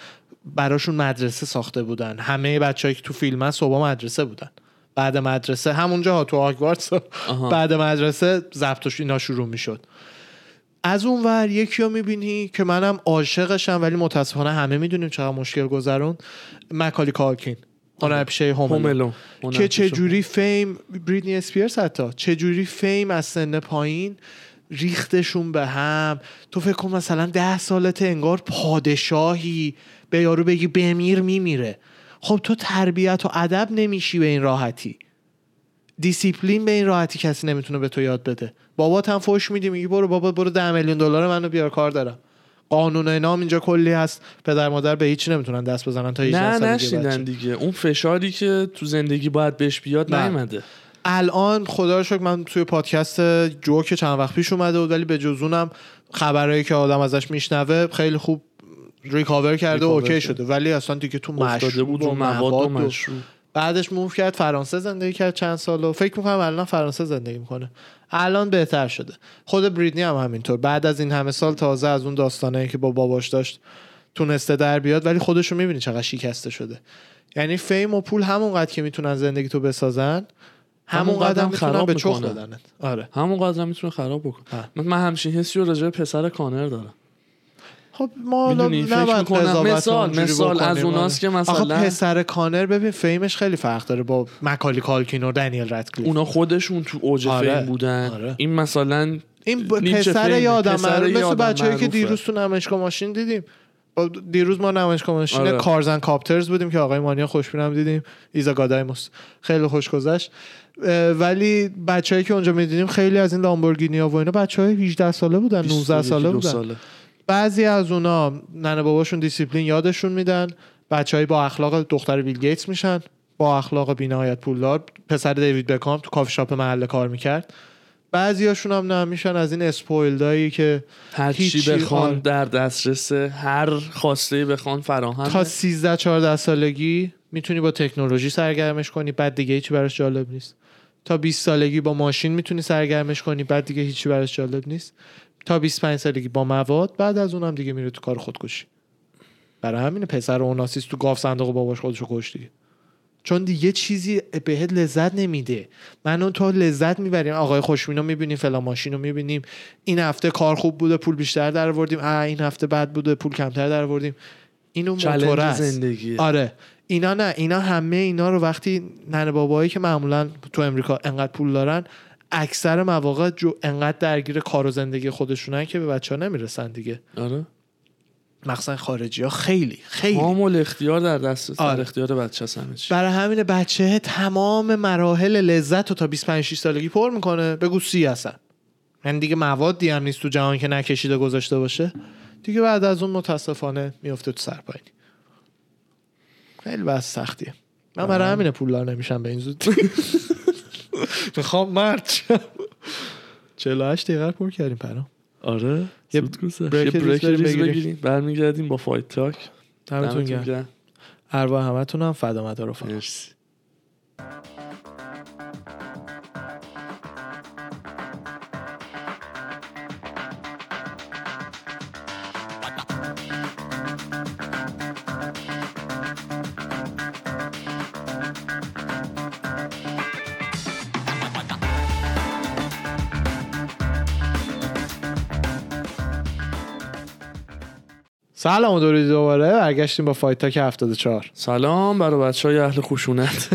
براشون مدرسه ساخته بودن. همه بچه‌ای که تو فیلم صبح مدرسه بودن. بعد مدرسه همونجا تو آگوارتس آها. بعد مدرسه ضبطش اینا شروع می‌شد. از اون ور یکی رو می‌بینی که منم عاشقشم ولی متاسفانه همه می‌دونیم چقدر مشکل گذرون. مکالی کالکین هنرپیشه هوم هوملون که چه جوری فیم بریدنی اسپیرز حتی چه جوری فیم از سن پایین ریختشون به هم. تو فکر کن مثلا ده سالت انگار پادشاهی. به یارو بگی بمیر میمیره. خب تو تربیت و ادب نمیشی به این راحتی. دیسیپلین به این راحتی کسی نمی‌تونه به تو یاد بده. بابات هم فوش میدی میگی برو بابا برو ده میلیون دلار منو بیار کار دارم. قانون اینا هم اینجا کلی هست. پدر مادر به هیچ نمی‌تونن دست بزنن تا 18 نه نشیدن. دیگه. اون فشاری که تو زندگی باید بهش بیاد. نیومده. الان خدا رو شکر من توی پادکست جوک چند وقت پیش اومده بود ولی به جز اونم خبرهایی که آدم ازش میشنوه خیلی خوب recover کرده recover OK. شده. ولی اصلا دیگه تو مشروب بود و رو مواد و بعدش move کرد فرانسه زندگی کرد چند سال و فکر می‌کنم الان فرانسه زندگی می‌کنه. الان بهتر شده. خود بریتنی هم همینطور. بعد از این همه سال تازه از اون داستانه که با باباش داشت تونسته در بیاد ولی خودشو می‌بینی چقدر شکسته شده. یعنی fame و پول همونقدر که می‌تونن زندگی تو بسازن همونقدر هم خراب به چخ. بدنت آره. همون قدر می‌تونه خراب بکنه. من- همچین حسی رو راجع پسر کانر دارم. خب ما نباید مثال مثال از اوناست که آره. مثلا آخه پسر کانر ببین fame ش خیلی فرق داره با مکالی کالکین و دنیل ردکلیف اونا خودشون تو اوج آره. fame بودن آره. این مثلا این پسر معروف یه مثل بچه‌ای که. دیروز تو نمایشگاه ماشین دیدیم با- دیروز ما نمایشگاه ماشین آره. Cars and Copters بودیم که آقای مانیا خوشبینم دیدیم ایزا گادایموس خیلی خوش گذشت ولی بچه‌ای که اونجا می‌دیدیم خیلی از این لامبورگینی ها و اینا بچهای 18 ساله بودن 19 ساله 22 بودن ساله. بعضی از اونا ننه باباشون دیسیپلین یادشون میدن. بچههایی با اخلاق دختر بیل گیتس میشن. با اخلاق بینهایت پولدار. پسر دیوید بکام تو کافی شاپ محل کار می‌کرد. بعضیاشون هم نه میشن از این spoiled ایی که هر چی بخوان آره. در دسترس هر خواسته بخوان فراهم. تا 13 14 سالگی می‌تونی با تکنولوژی سرگرمش کنی بعد دیگه هیچی براش جالب نیست. تا 20 سالگی با ماشین می‌تونی سرگرمش کنی بعد دیگه هیچی براش جالب نیست. تا 25 سالگی با مواد بعد از اونم دیگه میره تو کار خودکشی. برای همین پسر اوناسیس تو گاف صندوق باباش خودشو کشت دیگه چون دیگه چیزی بهت لذت نمیده. من اون تو لذت می‌بریم. آقای خوشبینو می‌بینیم فلان ماشین رو می‌بینیم. این هفته کار خوب بوده پول بیشتر در آوردیم. این هفته بد بوده پول کمتر در آوردیم. اینو موتور است. زندگی. آره. اینا نه اینا همه اینا رو وقتی ننه بابایی که معمولا تو امریکا انقدر پول دارن اکثر مواقع جو انقدر درگیر کار و زندگی خودشونن که به بچه ها نمی‌رسن دیگه. آره. مخصوصا خارجی ها خیلی. خیلی کامل اختیار در دست در آره. اختیار بچه است همه چی. برای همین بچه تمام مراحل لذت رو تا 25 6 سالگی پر می‌کنه. بگو سی هستن یعنی دیگه موادی هم نیست تو جهان که نکشیده گذاشته باشه. دیگه بعد از اون متاسفانه میفته تو سرپاینی خیلی بس سختیه. من برای همین پولدار نمیشم به این زود می‌خوام مرد شم 48 دقیقه رو پر کردیم پرام آره یه. بریک بگیریم. برمیگردیم با فایت تاک دمتون دمتون گرم. ارواح همتونم فدا مدار رفقا. مرسی سلام و درودی دوباره. برگشتیم با فایت تاک 74 سلام برای بچه های اهل خشونت.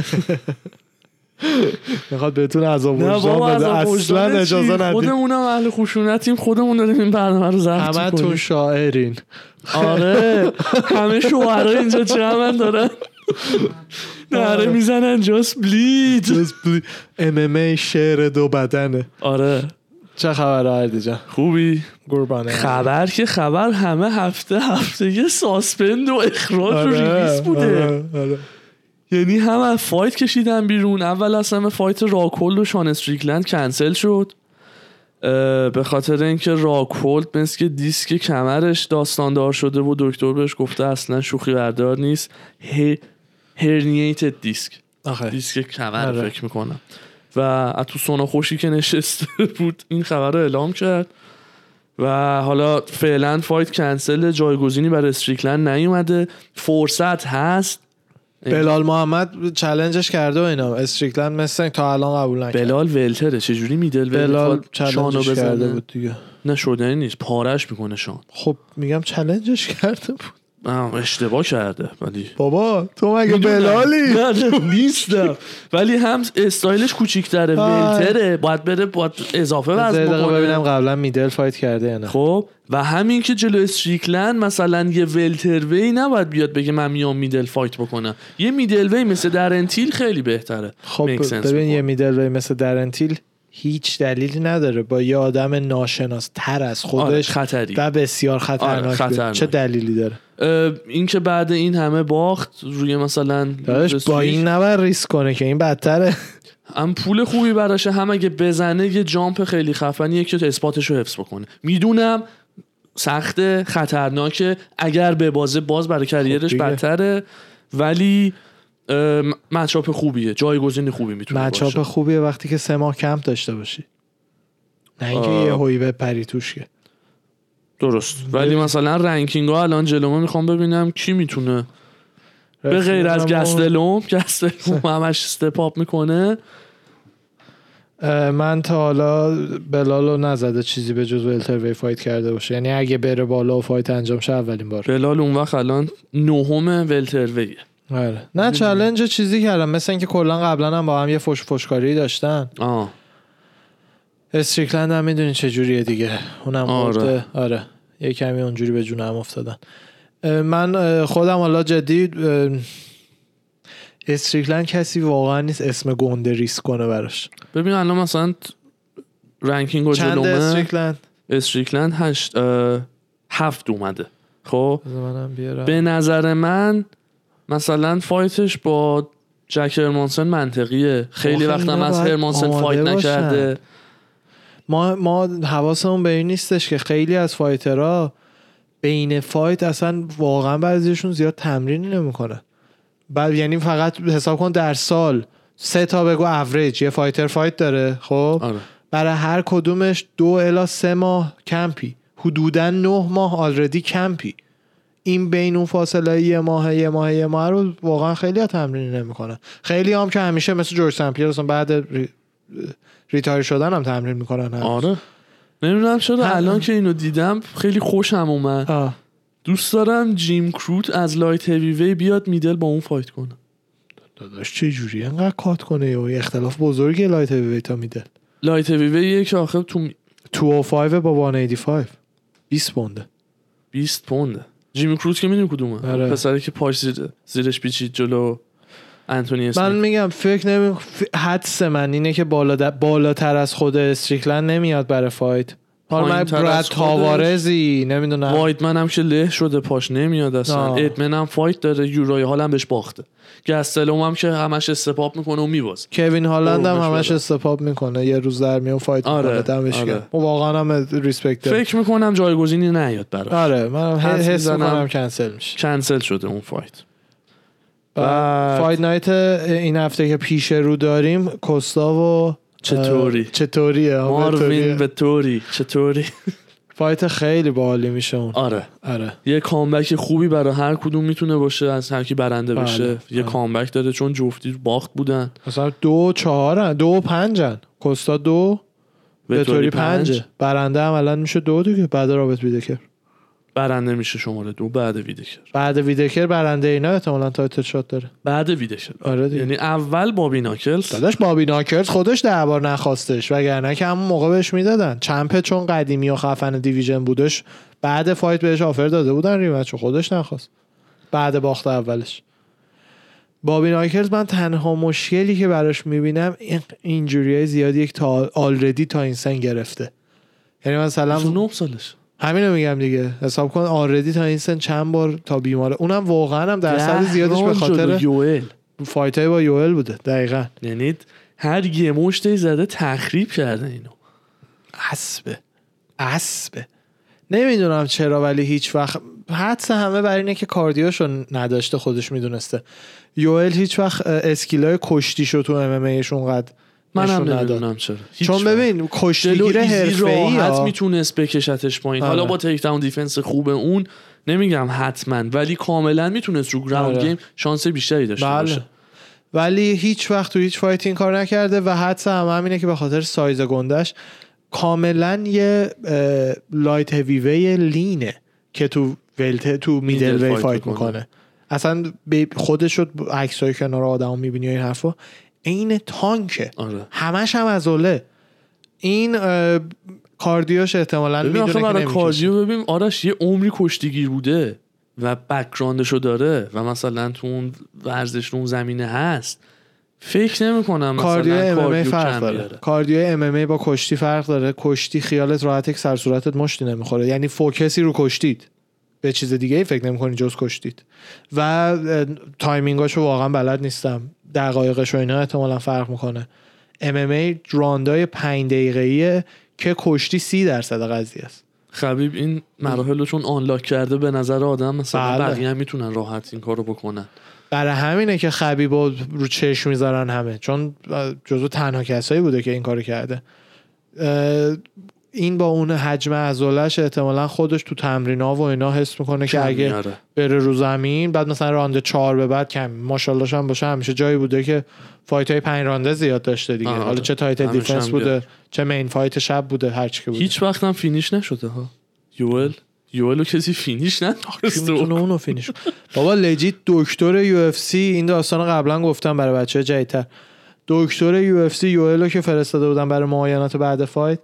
می‌خواد بهتون عذاب نه وجدان بده. از اصلا اجازه ندید. خودمونم اهل خشونتیم خودمون داریم این برنامه رو ضبط همه کنیم شاعرین. آره همه شوهرها اینجا جمعن دارن. نره می‌زنن جاست بلید ام ام ای شعر دو بدنه. آره. چه خبر آردی جان؟ خوبی؟ قربانه خبر که خبر همه هفته هفته یه suspend و اخراج و آره، release بوده. آره، آره. یعنی هم از fight کشیدن بیرون. اول از همه fight راکولد و شان استریکلند کنسل شد. به خاطر اینکه راکولد مثل که دیسک کمرش داستاندار شده و دکتر بهش گفته اصلا شوخی بردار نیست. herniated disc آخه. دیسک کمر آره. فکر می‌کنم. و از تو سونا خوشی که نشسته بود این خبر رو اعلام کرد. و حالا فعلا فایت کنسل جایگزینی برای استریکلند نیومده. فرصت هست. بلال محمد چلنجش کرده و اینا. استریکلند مثل تا الان قبول نکرد. بلال ولتره. چجوری میدل بلال شانو بزنه؟ کرده بود دیگه. نه شدنی نیست. پارش می‌کنه شان. خب میگم چلنجش کرده بود. اشتباه کرده ولی بابا تو مگه. بلالی؟ نیستم. ولی هم استایلش کوچیک‌تره. welter ه باید بره باید اضافه وزن دقیقه ببینم بکنه قبلا middle fight کرده یا نه. خب و همین که جلو استریکلند مثلا یه welterweight نباید بیاد بگه من میام middle fight بکنم. یه middleweight مثل دارن تیل خیلی بهتره. خب ببین. یه middleweight مثل دارن تیل هیچ دلیلی نداره. با یه آدم ناشناس تر از آره، خودش خطری. و بسیار خطرناک, آره،. خطرناک. چه دلیلی داره؟ این که بعد این همه باخت روی مثلا با این نباید ریسک کنه که این بدتره. هم پول خوبی براشه. هم اگه بزنه یه جامپ خیلی خفنیه که اثباتش رو حفظ بکنه. می‌دونم سخت خطرناکه. اگر به بازه باز برای کریرش دیگه. بدتره. ولی مچاپ خوبیه جایگزین خوبی می‌تونه مچاپ باشه خوبیه وقتی که سه ماه کمپ داشته باشی. نه اینکه. یه هوی بپری توش که درست. ولی مثلا ranking ها الان جلومه می‌خوام ببینم کی می‌تونه. به غیر از گستلوم گستلوم همش step up می‌کنه. من تا حالا بلال رو نزده چیزی به جز welterweight fight کرده باشه. یعنی اگه بره بالا و fight انجام شه اولین بار. بلال اون وقت الان نهم welterweight ه آره. نه challenge چیزی کردم. مثل اینکه کلا قبلا هم با هم یه فش فشکاری داشتن. آه. استریکلند هم می‌دونی چه جوریه دیگه. اونم آره. آره. یه کمی اونجوری به جون هم افتادن من خودم حالا جدی استریکلند کسی واقعا نیست اسم گنده ریسک کنه براش. ببین الان مثلا ranking و چند استریکلند؟ استریکلند هشت هفت اومده. خب؟ به نظر من مثلا fight ش با جک هرمانسن منطقیه. خیلی آخه وقت هم اینا از هرمانسن fight باشن. نکرده. ما ما حواسمون به این نیستش که خیلی از fighter ها بین fight اصلا واقعا بعضیشون زیاد تمرینی نمی‌کنه بعد یعنی فقط حساب کن در سال سه تا بگو اوریج یه fighter fight داره خب؟ آره. برای هر کدومش دو الی سه ماه کمپی. حدودا نه ماه already camp ی. این بین اون فاصله یه ماه یه ماه یه ماه رو واقعا خیلی ها تمرین نمی‌کنن. خیلی هم که همیشه مثل جورج سمپیر اصلا بعد re... retire شدن هم تمرین می‌کنن هم. آره. نمی‌دونم چرا هم- الان که اینو دیدم خیلی خوشم اومد. آه. دوست دارم جیمی کروت از light heavyweight بیاد middle با اون fight کنه. داداش چه جوری؟ انقدر cut کنه و اختلاف بزرگی light heavy تا middle. light heavy وی که آخه تو 205 با 185 20 پونده. 20 پونده. جیمی کروت که می‌دونی کدومه. آره. پسری که پاش زیر زیرش پیچید جلو انتونی من اسمیت میگم فکر نمی حدس من اینه که بالا بالاتر از خود استریکلند نمیاد برای fight. حالا من برد؟ تاوارزی نمی‌دونم وایدمن هم که له شده پاش نمیاد اصلا. وایدمن هم fight داره یورایا هال هم بهش باخته گستلوم هم که همش step up می‌کنه و میواز کوین هالند هم همش. step up می‌کنه یه روز در میون fight آره، می‌کنه آره. و واقعا هم respect. فکر می‌کنم جایگزینی نیاد براش آره من حس. می‌کنم کنسل میشه کنسل شده اون fight بعد- Fight Night این هفته که پیش رو داریم کوستا و وتوری؟ آه، ماروین وتوریه. وتوری چطوری؟ fight خیلی باحالی میشه اون. آره. آره. یه comeback خوبی برای هر کدوم می‌تونه باشه از هر کی برنده بله، بشه. یه بله. comeback داره چون جفتی باخت بودن. مثلا دو چهارن دو پنجن کوستا دو وتوری پنج. برنده هم الان میشه دو دیگه بعد رابرت ویتاکر برنده میشه شماره دو بعد ویتاکر. بعد ویدکر برنده اینا احتمالا title shot داره. بعد ویتاکر. آره دیگه. یعنی اول بابی ناکلز. داداش بابی ناکلز خودش ده بار نخواستش وگرنه که همون موقع بهش می‌دادن. champ ه چون قدیمی و خفن division بودش بعد fight بهش offer داده بودن rematch خودش نخواست. بعد باخت اولش. بابی ناکرز من تنها مشکلی که براش می‌بینم این اینجوری زیادی یک تا آلردی تا این سن گرفته. یعنی مثلا 29 سالش. همینو میگم دیگه. حساب کن آلردی تا این سن چند بار تا بیماره. اونم واقعا هم درصد زیادش به خاطر یوئل. فایت های با یوئل بوده دقیقا. یعنی هر یه مشتی زده تخریب کرده اینو. اسبه اسبه نمی‌دونم چرا ولی هیچ وقت. حدس همه بر اینه که cardio شو نداشته خودش می‌دونسته. یوئل هیچ وقت skill ای کشتیشو تو MMA اونقدر منم. نمی‌دونم چرا چون. ببین کشتیگیر حرفه‌ای راحت. می‌تونست بکشتش پایین حالا آره. با takedown defense خوب اون نمیگم حتما ولی کاملا می‌تونست رو ground آره. game شانس بیشتری داشته بله باشه ولی هیچ وقت تو هیچ fight این کار نکرده و حدس هم همینه که به خاطر سایز گندش کاملا یه light heavyweight ه که تو welter تو middleweight fight می‌کنه. اصلا خودش رو عکسای کنار آدم می‌بینی این حرفا عین تانکه آره. همش هم عضله این cardio ش احتمالا می‌دونه که برای. cardio ببین آرش یه عمری کشتیگیر بوده و background شو داره و مثلا تو اون ورزش رو اون زمینه هست. فکر نمی کنم cardio MMA cardio فرق داره. cardio MMA با کشتی فرق داره. کشتی خیالت راحت که سر صورتت مشتی نمی‌خوره. یعنی focus ی رو کشتیت. به چیز دیگه ای فکر نمی‌کنی جز کشتیت. و timing اشو واقعا بلد نیستم. دقایقش و اینا احتمالا فرق می‌کنه. MMA راندای پنج دقیقه‌ایه که کشتی سی درصد قضیه است. خبیب این مراحل رو چون unlock کرده به نظر آدم مثلا بله. بقیه هم می‌تونن راحت این کارو بکنن. برای همینه که خبیب رو رو چشم می‌ذارن همه. چون جزو تنها کسایی بوده که این کارو کرده. این با اون حجم عضلش احتمالا خودش تو تمرین و اینا حس می‌کنه که اگه میاره. بره رو زمین بعد مثلا راند چهار به بعد کم ماشاءالله هم باشه همیشه جایی بوده که fight های پنج رانده زیاد داشته دیگه آه، حالا آره. چه title defense بوده بیاد. چه main fight شب بوده هر چی که بوده هیچ وقت هم finish نشده ها یوئل رو کسی finish می‌تونه اونو finish؟ بابا legit دکتر UFC این داستان قبلا گفتم برای بچه جدیدتر دکتر UFC یوئلو که فرستاده بودن برای معاینات بعد fight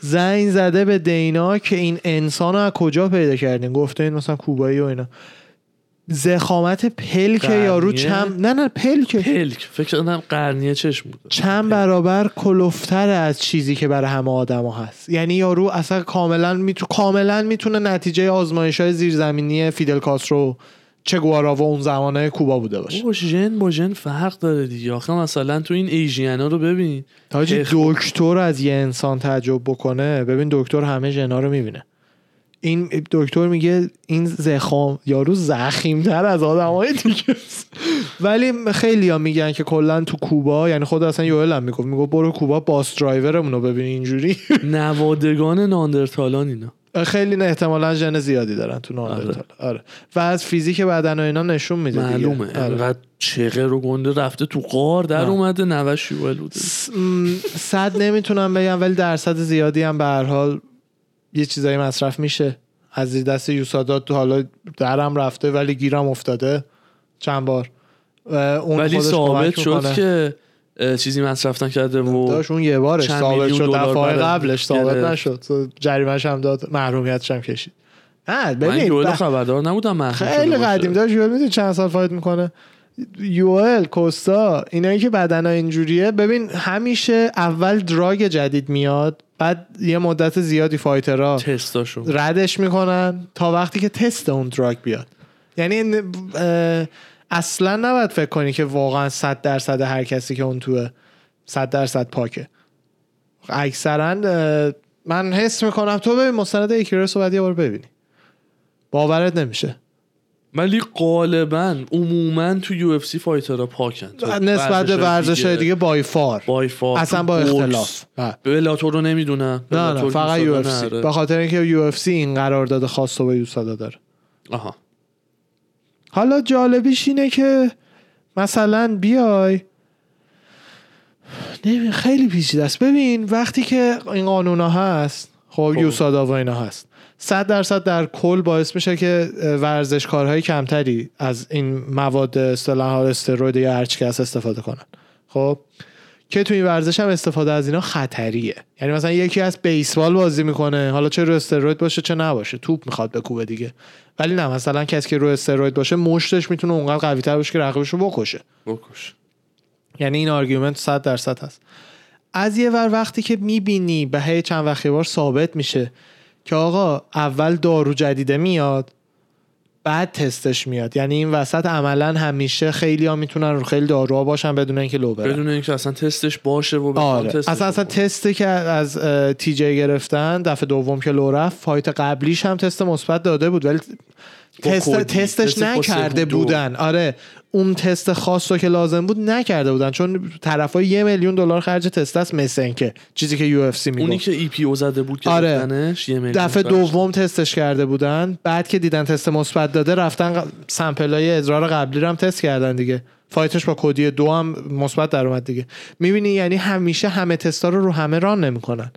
زنگ زده به دینا که این انسان رو از کجا پیدا کردین؟ گفته این مثلا کوبایی و اینا. ضخامت پلک؟ یارو چند نه نه پلک. پلک. فکر کردم قرنیه چشم بوده چند برابر کلفت‌تر از چیزی که برای همه آدما هست. یعنی یارو اصلا کاملا میتو... کاملا می‌تونه نتیجه آزمایش های زیرزمینی فیدل کاسترو چه گوارا و اون زمانه کوبا بوده باشه. با ژن با ژن فرق داره دیگه. آخه مثلا تو این ایژینا رو ببین. تاجی دکتر از یه انسان تعجب بکنه ببین دکتر همه ژنا رو می‌بینه. این دکتر میگه این زخم یارو زخیمتر از آدمای دیگه. ولی خیلی ها میگن که کلا تو کوبا یعنی خود اصلا یوئل هم می‌گفت. می‌گفت برو کوبا باس درایورمون رو ببین اینجوری. نوادگان ناندرتالان اینا. خیلی نه احتمالا ژن زیادی دارن تو ناندرتال آره. و از فیزیک بدن و اینا نشون میده دیگه. معلومه آره. انقدر چغر و گنده رفته تو قار در آه. اومده نوش یوئل بوده س- م، صد نمی‌تونم بگم ولی درصد زیادی هم به هر حال یه چیزایی مصرف میشه از زیر دست یوسادات تو حالا درم رفته ولی گیرم افتاده چند بار اون ولی ثابت شد. که چیزی مصرف نکرده و داشت اون یه بارش ثابت شد دفعه قبلش ثابت. نشد. جریمش هم داد محرومیتش هم کشید. نه من ببین یوئل ب- خبردار نبودم خیلی. قدیم داشت یوئل می‌دونی چند سال فایت می‌کنه؟ یوئل کوستا اینایی که بدن اینجوریه. ببین همیشه اول دراگ جدید میاد بعد یه مدت زیادی فایترها تستاشو ردش می‌کنن تا وقتی که تست اون دراگ بیاد. یعنی اصلا نباید فکر کنی که واقعا 100 درصد هر کسی که اون توه 100 درصد پاکه. اکثرا من حس می‌کنم تو ببین مستند Icarus رو باید یه بار ببینی. باورت نمیشه. ولی غالبا عموما تو UFC fighter ها پاکن. نسبت به ورزش های دیگه. by far. by far اصلا با. اختلاف. Bellator رو نمی‌دونم. نه نه فقط UFC. به خاطر اینکه UFC این قرارداد خاص رو با USADA داره آها. حالا جالبیش اینه که مثلا بیای. نمی خیلی پیچیده است. ببین وقتی که این قانونا هست خب خب. یوسادا و اینا هست صد درصد در کل باعث میشه که ورزشکارهای کمتری از این مواد اصطلاحا استروید یا هرچی که هست استفاده کنن. خب؟ که تو این ورزش هم استفاده از اینا خطریه. یعنی مثلا یکی از بیسبال بازی می‌کنه. حالا چه رو استروید باشه چه نباشه. توپ می‌خواد بکوبه دیگه. ولی نه مثلا کسی که رو استروید باشه مشتش می‌تونه اونقدر قوی تر باشه که رقیبش رو بکشه. بکش. یعنی این argument 100 درصد هست. از یه ور وقتی که می‌بینی به هی چند وقت یه بار ثابت میشه که آقا اول دارو جدیده میاد بعد تستش میاد. یعنی این وسط عملا همیشه خیلی ها می‌تونن رو خیلی داروها باشن بدون اینکه لو برن. بدون اینکه اصلا تستش باشه و آره. تستش اصلا اصلا. تستی که از TJ گرفتن دفعه دوم که لو رفت fight قبلیش هم تست مثبت داده بود ولی تست. تستش نکرده. بودن آره اون تست خاص رو که لازم بود نکرده بودن چون طرفا یه میلیون دلار خرج تست است مثل اینکه چیزی که UFC اونی که EPO زده بود که آره. گفتنش، یه میلیون دفعه. دوم تستش کرده بودن بعد که دیدن تست مثبت داده رفتن sample های ادرار قبلی رو هم تست کردن دیگه fight ش با کدی دو هم مثبت در اومد دیگه می‌بینی یعنی همیشه همه تستا رو رو همه run نمی‌کنن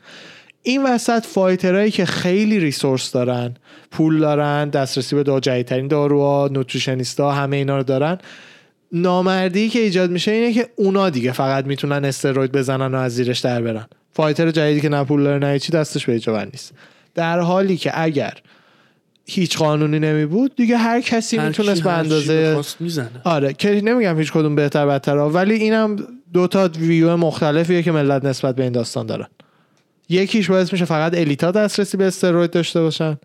این وسط fighter هایی که خیلی resource دارن پول دارن دسترسی به دا جدیدترین داروها nutritionist ا همه اینا رو دارن. نامردی که ایجاد میشه اینه که اونا دیگه فقط می‌تونن استروید بزنن و از زیرش در برن. fighter جدیدی که نه پول داره نه چی دستش به جوان نیست. در حالی که اگر هیچ قانونی نمی بود دیگه هر کسی هر می‌تونست به اندازه می‌زنه. آره که نمیگم هیچ کدوم بهتر بدتر. ولی اینم دو تا ویو مختلفیه که ملت نسبت به این داستان دارن. یکیش باعث میشه فقط الیتا دسترسی به استروید داشته باشن.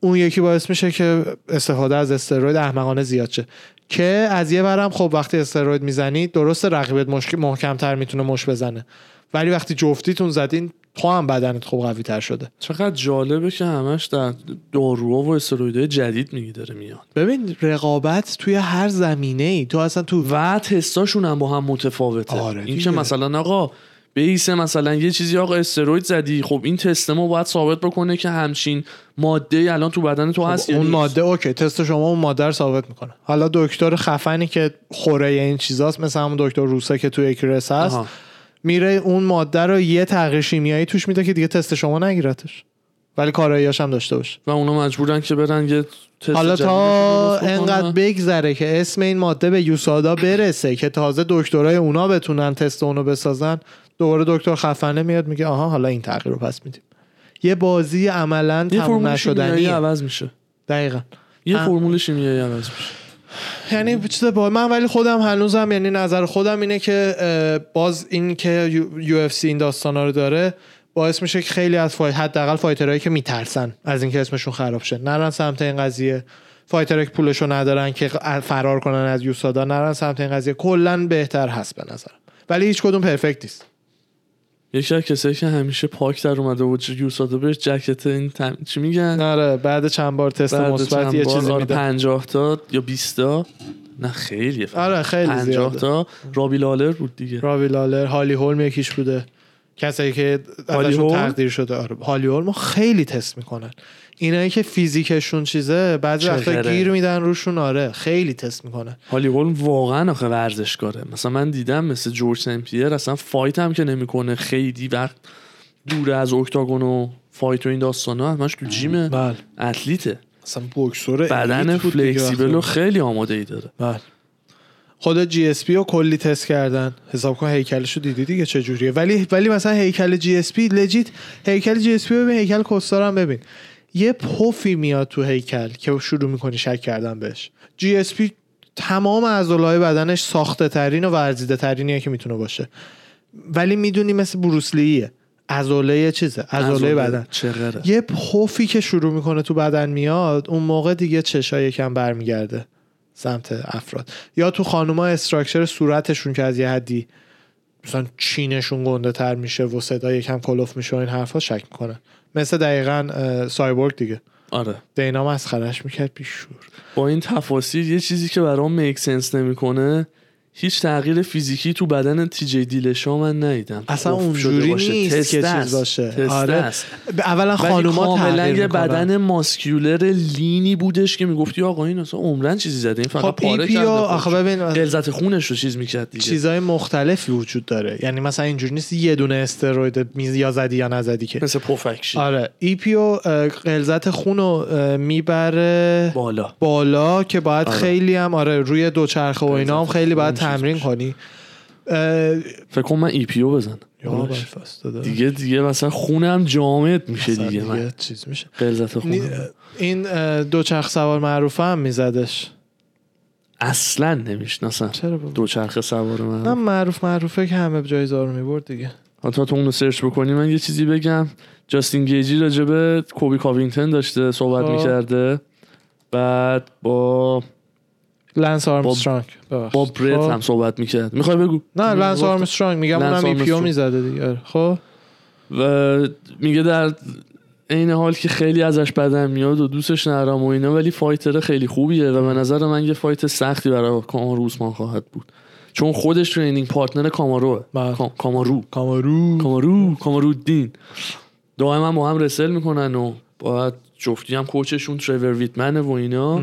اون یکی باعث میشه که استفاده از استروید احمقانه زیاد شه. که از یه برم خب وقتی استروید می‌زنی درست رقیبت مشکل محکمتر می‌تونه مش بزنه. ولی وقتی جفتیتون زدین تو هم بدنت خوب قوی تر شده. چقدر جالبه که همش در داروها و استرویدهای جدید میگی داره میاد. ببین رقابت توی هر زمینه ای تو اصلا تو و تستاشون هم با هم متفاوته. آره این. که مثلا آقا بیسه مثلا یه چیزی آقا استروید زدی خب این تست ما باید ثابت بکنه که همچین ماده الان تو بدن تو هست یا اون نیست. ماده اوکی تست شما اون ماده رو ثابت می‌کنه حالا دکتر خفنی که خوره این چیزاست مثل همون دکتر روسه که تو اکرس هست آها. میره اون ماده رو یه تغییر شیمیایی توش میده که دیگه تست شما نگیرتش ولی کاراییاش هم داشته باشه و اونا مجبورن که برن یه تست حالا تا. انقدر بگذره که اسم این ماده به یوسادا برسه که تازه دکترای اونا بتونن تست اونو بسازن دوباره دکتر خفنه میاد میگه آها حالا این تغییر رو پس میدیم. یه بازی عملا تموم نشدنیه. عوض میشه. دقیقا. یه. فرمول شیمیایی عوض میشه. یعنی چیز با من ولی خودم هنوزم یعنی نظر خودم اینه که باز این که UFC این داستانا رو داره باعث میشه که خیلی از fight حداقل fighter هایی که میترسن از اینکه اسمشون خراب شه. نرن سمت این قضیه. fighter هایی که پولشو ندارن که فرار کنن از USADA نرن سمت این قضیه. کلا بهتر هست به نظرم. ولی هیچ کدوم پرفکت نیست. یکی از کسایی که همیشه پاک در اومده و یوسادا بهش جکت این تم... چی میگن؟ آره بعد چند بار تست مثبت یه چیزی آره میده. 50 تا یا 20 تا؟ نه خیلی آره خیلی 50 زیاده. تا. رابی لالر بود دیگه. راوی لالر هالی هولم یکیش بوده. کسایی که ازشون؟ تقدیر شده. آره هالی هولم خیلی تست می‌کنن. اینایی که فیزیکشون چیزه بعضی وقتا؟ گیر میدن روشون آره خیلی تست می‌کنن هالی هولم واقعا آخه ورزشکاره. مثلا من دیدم مثل جورج سمپیر اصلا fight هم که نمی‌کنه خیلی وقت دور از octagon و fight و این داستانا همش تو gym ه بله. athlete ه. اصلا بوکسور بدن flexible و. خیلی آماده ای داره. بله. خود GSP رو کلی تست کردن. حساب کن هیکلش رو دیدی دیگه چه جوریه ولی ولی مثلا هیکل GSP legit هیکل GSP ببین هیکل کوستا رو هم ببین. یه پفی میاد تو هیکل که شروع می‌کنی شک کردن بهش. جی اس پی تمام عضلای بدنش ساخته ترین و ورزیده ترینیه که می‌تونه باشه. ولی می‌دونی مثل بروسلیه عضله چیزه. عضله بدن. چقدره یه پفی که شروع می‌کنه تو بدن میاد اون موقع دیگه چشا یکم برمیگرده سمت افراد. یا تو خانوما structure صورتشون که از یه حدی مثلا chin شون گنده تر میشه و صدا یکم کلفت میشه و این حرفا شک می‌کنن. مثل دقیقا سایبورگ دیگه. آره. دینا مسخرش می‌کرد بیشور. با این تفاصیل یه چیزی که برام میک سنس نمی‌کنه هیچ تغییر فیزیکی تو بدن تی جی دیلشا من ندیدم اصلا اونجوری. نیست تست که چیز. باشه. تست آره. است. اولا خانوما کاملا تغییر یه. بدن ماسکیولر لینی بودش که می‌گفتی آقا این اصلا عمرن چیزی زده این فقط خب پاره کرده آخه. ببین غلظت خونش رو چیز می‌کرد دیگه چیزای مختلفی وجود داره یعنی مثلا اینجوری نیست یه دونه استروید میز یا زدی یا نزدی که مثل پفکشی آره ای پی او غلظت خون رو می‌بره بالا بالا که باید آره. خیلی هم آره روی دوچرخه و اینا هم خیلی باید تمرین. کنی. فکر کنم من ای پی او بزنم یا باش. بلفاست داده. دیگه دیگه مثلا خونم جامد میشه اصلا دیگه. من چیز میشه. نی- خونم. این دوچرخ سوار معروفه هم میزدش. اصلا نمی‌شناسم چرا بابا؟ دوچرخه سوار نه من معروف معروفه که همه جایزه رو می‌برد دیگه. تا تو اونو سرچ بکنی من یه چیزی بگم. جاستین گیجی راجع به کوبی کاوینگتن داشته صحبت خب. می‌کرده. بعد با لنس آرمسترانگ. با ببخشید. برت خب. هم صحبت می‌کرد. می‌خوای بگو؟ نه لنس آرمسترانگ. میگم اونم EPO آرمسترانگ. می‌زده دیگه. آره. خب. و میگه در عین حال که خیلی ازش بدم میاد و دوستش ندارم و اینا ولی fighter خیلی خوبیه و به نظر من یه fight سختی برای کامارو اوسمان خواهد بود. چون خودش training partner کاماروه بله. کام- کامارو. کامارو. کامارو. کامارو دین دائما با هم wrestle می‌کنن و باید جفتی هم coach شون تریور ویتمنه و اینا.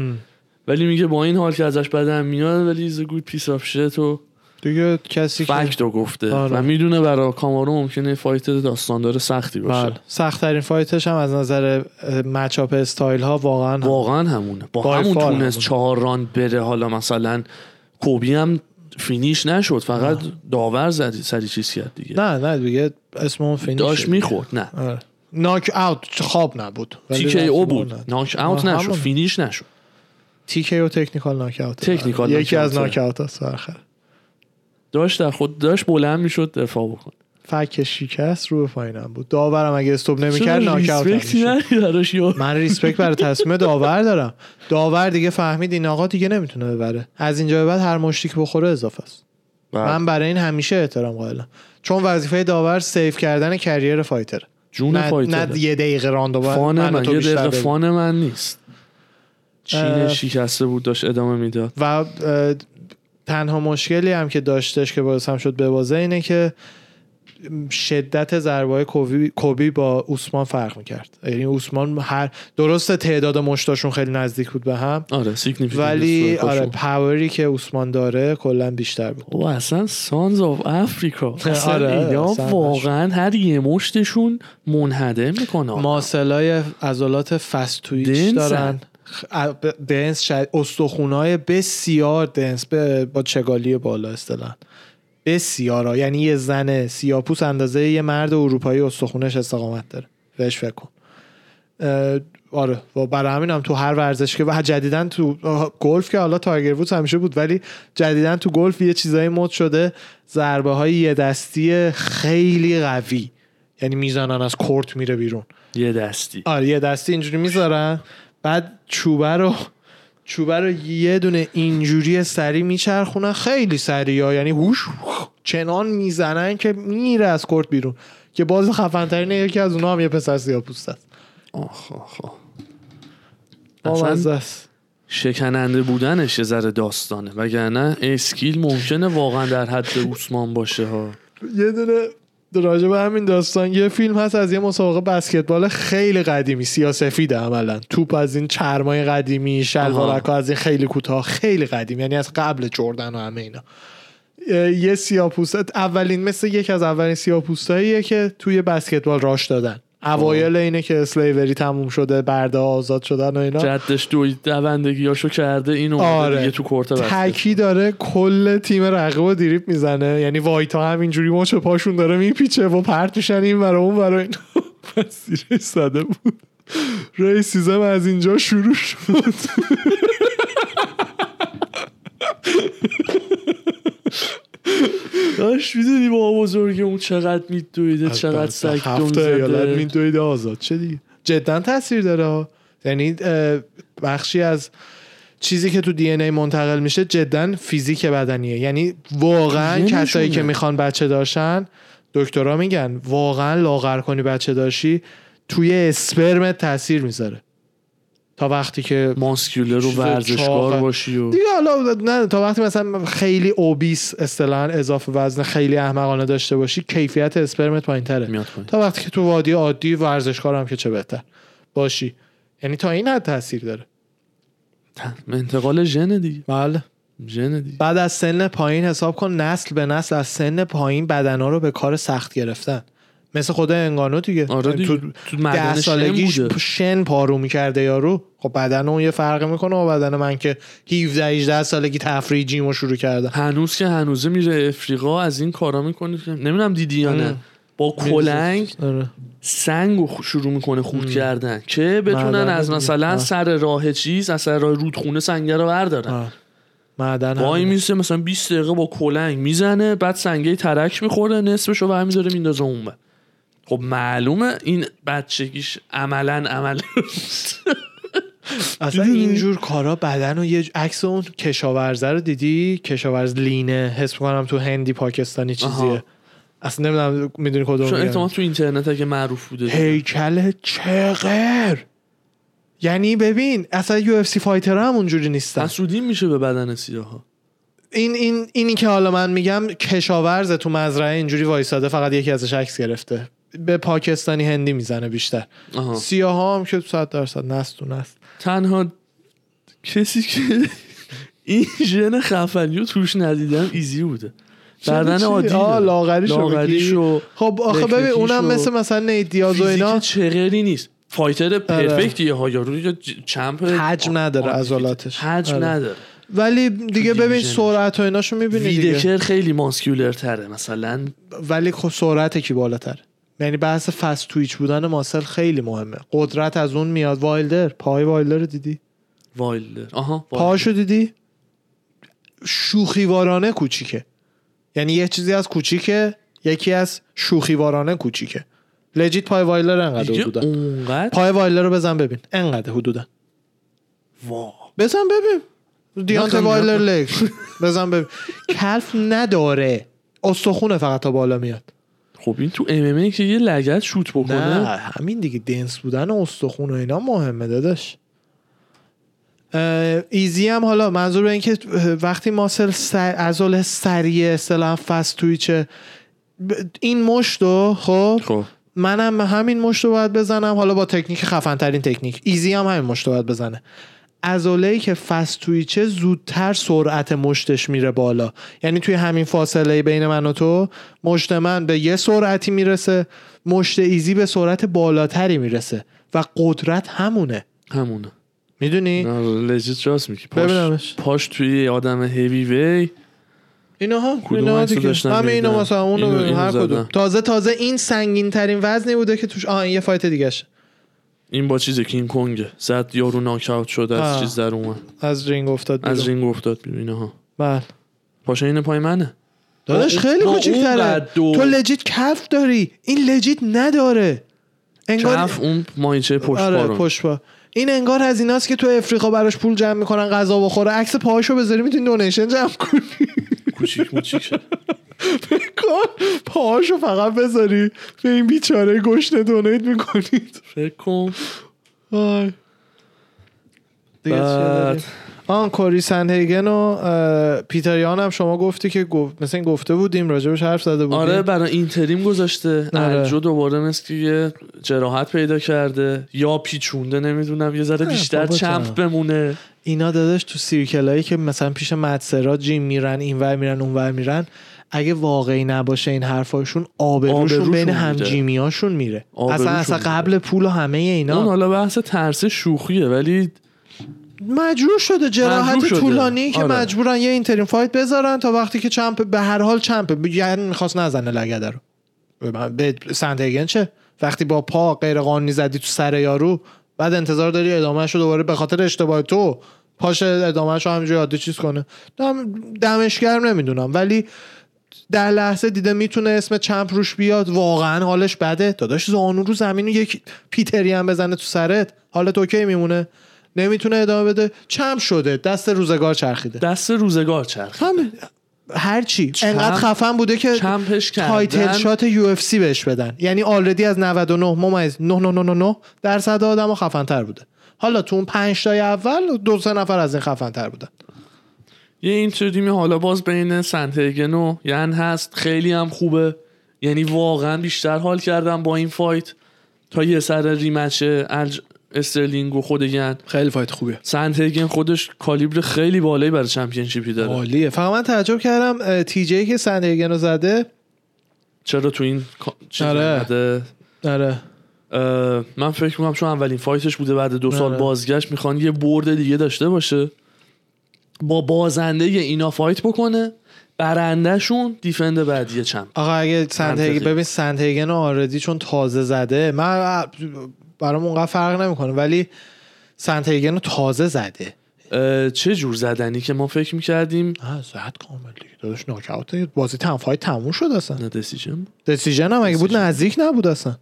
ولی میگه با این حال که ازش بدم میاد ولی از good piece of shit و دیگه کسی fact رو گفته آره. و می‌دونه برای کامارو ممکنه fight داستاندار سختی باشه بله سخت ترین fight ش هم از نظر matchup style ها واقعا هم. واقعا همونه با همون تونست. چهار راند بره حالا مثلا کوبی هم فینیش نشد فقط داور زدی سری چیز کرد دیگه نه نه دیگه اسم اون فینیش داشت می‌خورد نه آره. ناک اوت خواب نبود ولی تی او بود. ناک اوت آه، نشد. فینیش نشد تی کی او تکنیکال ناک اوت تکنیکال یکی از اوته. ناک اوت هست آخر. داشت در خود داشت بلند می‌شد دفاع بکن فک شکست رو به پایینم بود. داورم اگه استوب نمی‌کرد چرا ناک اوت هم ریسپکتی می‌شد. نداری براش یا من ریسپکت برای تصمیم داور دارم. داور دیگه فهمید این آقا دیگه نمی‌تونه ببره. از اینجا به بعد هر مشتی که بخوره اضافه است. بله. من برای این همیشه احترام قائلم. چون وظیفه داور save کردن career fighter جون نه, fighter نه یه دقیقه راندو فان من و من. یه دقیقه. فان من نیست. chin شکسته بود داشت ادامه می‌داد. و تنها مشکلی هم که داشتش که باعث هم شد ببازه اینه که شدت ضربه کوبی, کوبی با اوسمان فرق می‌کرد. یعنی اوسمان هر درست تعداد مشتاشون خیلی نزدیک بود به هم آره ولی آره پاوری که اوسمان داره کلا بیشتر بود. او اصلا سانز آف افریکا اصلا آره، اینا واقعا هر یه مشتشون منهدم می‌کنه. ماسلای عضلات فستویچ. دارن. دنس شد استخونای بسیار دنس به- با چگالی بالا اصطلاح. بسیار. یعنی یه زن سیاپوس اندازه یه مرد اروپایی استخونش استقامت داره. بهش فکر کن. آره. و برای همین هم تو هر ورزش که و جدیدن تو گلف که حالا تایگر وودز همیشه بود ولی جدیدن تو گلف یه چیزایی مد شده. ضربه های یه دستی خیلی قوی. یعنی می‌زنن از کورت میره بیرون. یه دستی. آره یه دستی اینجوری می‌ذارن. بعد چوبه رو چوبه رو یه دونه اینجوری سری میچرخونن. خیلی سریع ها یعنی هوش چنان می‌زنن که میره از کورت بیرون. که باز خفن یکی از اونها هم یه پسر سیاپوست است. آخ آخ است. شکننده بودنش یه ذره داستانه. وگرنه اسکیل ممکنه واقعا در حد اوسمان باشه ها. یه دونه راجع به همین داستان یه فیلم هست از یه مسابقه بسکتبال خیلی قدیمی سیاسفیده عملا. توپ از این چرمای قدیمی شلوارک از این خیلی کوتاه خیلی قدیم یعنی از قبل جردن و همه اینا. یه سیاپوست اولین مثل یکی از اولین سیاپوستاییه که توی بسکتبال راش دادن. اوایل اینه که اسلیوری تموم شده برده آزاد شدن و اینا. جدش دوید دوندگیاشو کرده این اومده آره. دیگه تو بسته. تکی داره کل تیم رقیب دیریب می‌زنه. یعنی وایتا هم اینجوری مچ پاشون داره میپیچه و پرت میشن این برای اون برای این زده بود. ریسیزم از اینجا شروع شد. داشت می‌دونی با بزرگ اون چقدر میدویده چقدر دم هفته ایالت زده. میدویده آزاد. چه دیگه؟ جدا تاثیر داره. یعنی بخشی از چیزی که تو دی ای منتقل میشه جدا فیزیک بدنیه. یعنی واقعا کسایی. که می‌خوان بچه داشتن دکترا میگن واقعا لاغر کنی بچه داشی توی اسپرمت تاثیر می‌ذاره. تا وقتی که ماسکولر و چیز ورزشکار. باشی و دیگه حالا نه تا وقتی مثلا خیلی اوبیس اصطلاحا اضافه وزن خیلی احمقانه داشته باشی کیفیت اسپرمت پایین تره میاد پایین. تا وقتی که تو وادی عادی ورزشکار هم که چه بهتر باشی. یعنی تا این حد تاثیر داره. انتقال ژن دیگه. بله. ژن دیگه. بعد از سن پایین حساب کن نسل به نسل از سن پایین بدنا رو به کار سخت گرفتن. مثل خود انگانو دیگه آره یعنی دیگه. تو تو ده سالگیش شن پارو می‌کرده یارو خب بدن اون یه فرقی می‌کنه و بدن من که 17 18 سالگی تفریح جیمو شروع کرده هنوز که هنوزه میره افریقا از این کارا می‌کنه که نمی‌دونم دیدی یا نه ام. با کلنگ آره. سنگ رو شروع می‌کنه خورد کردن که بتونن از. مثلا آه. سر راه چیز از سر راه رودخونه سنگه رو بردارن آه. معدن وای. میسه مثلا 20 دقیقه با کلنگ می‌زنه بعد سنگه ترک می‌خوره نصفش رو برمیداره میندازه اون بر. خب معلومه این بچگیش عملا عمل اصلا؟ اینجور کارا بدن و یه عکس اون کشاورزه رو دیدی؟ کشاورز لینه حس می‌کنم تو هندی پاکستانی چیزیه. آها. اصلا نمی‌دونم می‌دونی کدوم چون. احتمال تو اینترنت اگه معروف بوده هیکل چقر؟ یعنی ببین اصلا یو اف سی fighter هم اونجوری نیستن. حسودی میشه به بدن سیاه ها این این اینی که حالا من میگم کشاورز تو مزرعه اینجوری وایساده فقط یکی ازش عکس گرفته. به پاکستانی هندی می‌زنه بیشتر آها. سیاه ها هم که 100 درصد نست تو نست تنها کسی که این ژن خفنی رو توش ندیدم ایزی بوده بدن چی؟ عادی آه، داره. لاغریشو لاغریشو خب آخه ببین. اونم مثل مثلا نیت دیاز و اینا چغری نیست fighter perfect یه ها یارو champ حجم نداره عضلاتش. حجم آره. نداره ولی دیگه ببین. سرعت و ایناشو می‌بینی دیگه ویتکر خیلی muscular تره مثلا ولی خب سرعت کی بالاتر یعنی بحث fast twitch بودن muscle خیلی مهمه. قدرت از اون میاد. وایلدر. پای وایلدر رو دیدی؟ وایلدر. آها. پاشو دیدی؟ شوخیوارانه کوچیکه. یعنی یه چیزی از کوچیکه یکی از شوخیوارانه کوچیکه. لجیت پای وایلدر انقدر حدودا. اونقدر؟ پای وایلدر رو بزن ببین. انقدر حدودا. وا. بزن ببین. دیانت وایلر. لگ. بزن ببین. کلف نداره. استخونه فقط تا بالا میاد. خب این تو ام ام که یه لگت شوت بکنه. نه همین دیگه دنس بودن استخون و اینا مهمه داداش. ایزی هم حالا منظور به این که وقتی ماسل سر... عضله سریع اصطلاحا فست تویچه این مشتو خب؟ خب. منم همین مشت رو باید بزنم. حالا با تکنیک خفن ترین تکنیک. ایزی هم همین مشت رو باید بزنه. عضله که فست تویچه زودتر سرعت مشتش میره بالا. یعنی توی همین فاصله بین من و تو مشت من به یه سرعتی می‌رسه مشت ایزی به سرعت بالاتری می‌رسه و قدرت همونه. همونه. می‌دونی؟ legit راست میگی. پاش. پاش توی آدم هیوی وی دیگه. داشتم همه می‌دیدم؟ مثلا اونو هر. کدوم. تازه تازه این سنگین ترین وزنی بوده که توش آه این یه fight دیگه این با چیز کینگ کنگه. زد یارو ناکاوت شد از آه. چیز در اومد. از رینگ افتاد از بیرون. رینگ افتاد بیرون اینها بله. پاشه این پای منه. داداش خیلی کوچیک‌تره تو لجیت کف داری. این لجیت نداره. انگار کف اون مایچه پشت آره پشت این انگار از ایناست که تو افریقا براش پول جمع می‌کنن غذا بخوره. عکس پاهاشو بذاری می‌تونی دونیشن جمع کنی. کوچیک موچیک کن پاهاشو فقط بذاری. به این بیچاره گشنه دونیت می‌کنید فکر کن. بعد؟ آن کوری سنهیگن و اه، پیتر یان هم شما گفتی که گفت مثل این گفته بودیم راجبش حرف زده بودیم. آره برای اینتریم گذاشته. آره. الجو دوباره مثل که یه جراحت پیدا کرده. یا پیچونده نمی‌دونم یه ذره بیشتر چمپ. بمونه. اینا داداش تو سیرکلایی که مثلا پیش مدسرا جیم میرن اینور میرن اونور میرن اگه واقعی نباشه این حرفاشون آبروشون آبروشون بین. همجیمیاشون میره اصلا اصلا. قبل پول و همه اون اینا حالا بحث ترس شوخیه ولی مجبور شده جراحت مجبور شده. طولانی که آره. مجبورن یه اینتریم فایت بذارن تا وقتی که چمپ به هر حال چمپ یعنی می‌خواست نزنه لگده رو به سنتگن چه وقتی با پا غیر قانونی زدی تو سر یارو بعد انتظار داری ادامهش رو دوباره به خاطر اشتباه تو پاش ادامهش رو همینجوری عادی چیز کنه دم دمش گرم نمی‌دونم ولی در لحظه دیده می‌تونه اسم چمپ روش بیاد. واقعا حالش بده. داداش زانو رو زمین یک پیتری هم بزنه تو سرت حالت اوکی میمونه. نمی‌تونه ادامه بده. چمپ شده. دست روزگار چرخیده. دست روزگار چرخ همین هر چی. champ- انقدر خفن بوده که champ ش title shot UFC بهش بدن. یعنی already از 99 ممیز 999 درصد آدم خفن تر بوده. حالا تو اون پنج تای اول دو سه نفر از این خفن تر بودن. یه interim ی حالا باز بین سنتگن و ین هست. خیلی هم خوبه. یعنی واقعا بیشتر حال کردم با این fight. تا یه سر rematch الجو استرلینگ و خود ین. خیلی fight خوبیه. سنتگن خودش caliber خیلی بالایی برای championship ی داره. عالیه. فقط من تعجب کردم تی جی که سندگن رو زده. چرا تو این چیز آره. آره. من فکر می‌کنم چون اولین fight ش بوده بعد دو سال آره. بازگشت می‌خوان یه برد دیگه داشته باشه. با بازنده اینا fight بکنه برندهشون defend بعدی champ. آقا اگه منطقی. ببین سنتگن رو already چون تازه زده من برام اونقدر فرق نمی‌کنه ولی سنتگن رو تازه زده. چه جور زدنی که ما فکر می‌کردیم؟ زد کامل دیگه. داداش ناکاوت بازی تن فایت تموم شد اصلا. نه دسیژن دسیژن هم اگه بود نزدیک نبود اصلا.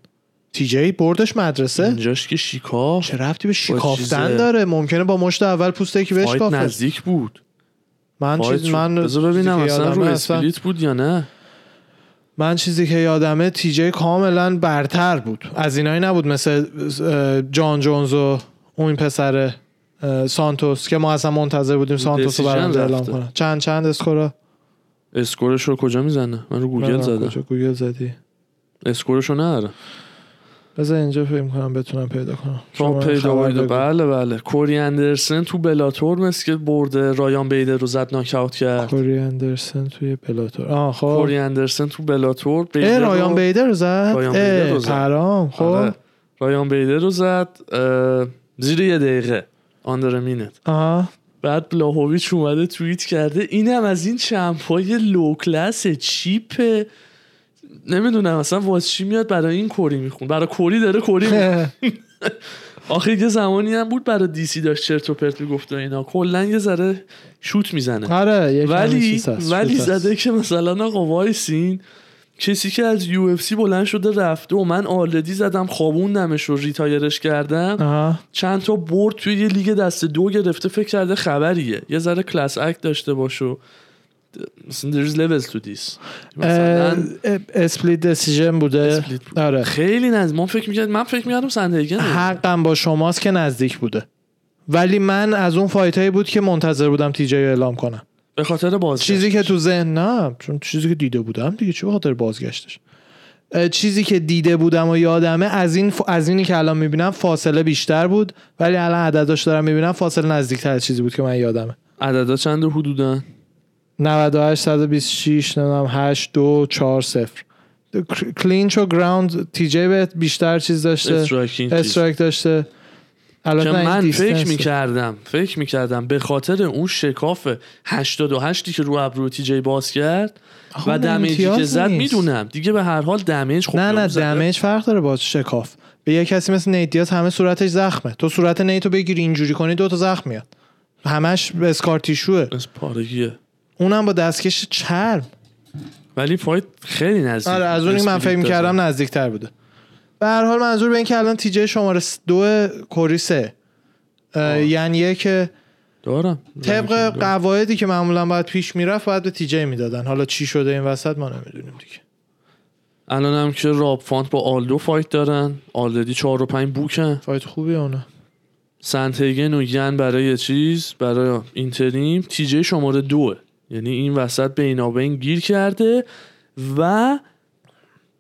تی جی بردش مدرسه؟ اینجاش که شیکا چه رفتی به شکافتن چیزه. داره؟ ممکنه با مشت اول پوست یکی بهش کافه. نزدیک بود. من چیز. من بذار ببینم چیزی که اصلا رو اسپلیت بود یا نه. من چیزی که یادمه تیجی کاملا برتر بود. از اینایی نبود مثل جان جونز و اون پسر سانتوس که ما اصلا منتظر بودیم سانتوس رو برنده اعلام. کنه چند چند score ا score ش رو کجا می‌زنه؟ من رو گوگل زدم. گوگل زدی؟ score ش رو نداره. بذار اینجا فکر کنم بتونم پیدا کنم. تا شما پیدا بگو. بله بله. کوری اندرسن تو بلاتور مثل که برده رایان بیدر رو زد ناکاوت کرد. کوری اندرسن توی بلاتور. آه خب. کوری اندرسن تو بلاتور اه بیدر رایان بیدر رو زد؟ رایان بیدر رو زد. پرام خب. آره. رایان بیدر رو زد زیر یه دقیقه آندر مینت آها. بعد بلاهویچ اومده توییت کرده اینم از این چمپای لو کلاس چیپه. نمی‌دونم اصلا واسه چی میاد برای این کوری میخون برای کوری داره کوری آخه یه زمانی هم بود برای دیسی داشت چرت و پرت می‌گفت و اینا. کلا یه ذره شوت می‌زنه. آره ولی ولی. زده که مثلا آقا وایسین کسی که از یو اف سی بلند شده رفته و من already زدم خوابوندمش و retire ش کردم آها. چند تا برد توی یه لیگ دست دو گرفته فکر کرده خبریه. یه ذره class act داشته باش و مثلا there's levels to this مثلا split decision بوده. آره خیلی نزدیک من فکر می‌کردم من فکر می‌کردم سندهیگن حقم با شماست که نزدیک بوده ولی من از اون fight هایی بود که منتظر بودم تیجی رو اعلام کنم به خاطر باز چیزی که تو ذهن نه چون چیزی که دیده بودم دیگه چه به خاطر بازگشتش چیزی که دیده بودم و یادمه از این ف... از اینی که الان می‌بینم فاصله بیشتر بود ولی الان عدداش دارم می‌بینم فاصله نزدیکتر از چیزی بود که من یادمه عددا چند حدودن 98 126 نمی‌دونم 8 2 4 0 clinch و ground تی جی بهت بیشتر چیز داشته. استرایک داشته. البته من فکر. می‌کردم فکر می‌کردم به خاطر اون شکاف 88 که رو ابرو تی جی باز کرد و دمیجی که زد. می‌دونم. دیگه به هر حال دمیج خب نه نه. دمیج فرق داره با شکاف. به یه کسی مثل نیت همه صورتش زخمه. تو صورت نیتو بگیری اینجوری کنی دو تا زخم میاد. همش به اسکار تیشوه. از پارگیه. اونم با دستکش چرم ولی فایت خیلی نزدیک آره از اونی من فکر می‌کردم نزدیکتر بوده. به هر حال منظور به این که الان تیجه شماره دو کوری سه. اه، یعنی که دارم. طبق قواعدی که معمولا باید پیش می‌رفت باید به تیجه می‌دادن. حالا چی شده این وسط ما نمی‌دونیم دیگه. الان هم که راب فانت با آلدو fight دارن. already 4 و 5 book ن. fight خوبی اونا. سنتیگن و ین برای چیز برای interim تیجه شماره دوه. یعنی این وسط بینابین گیر کرده و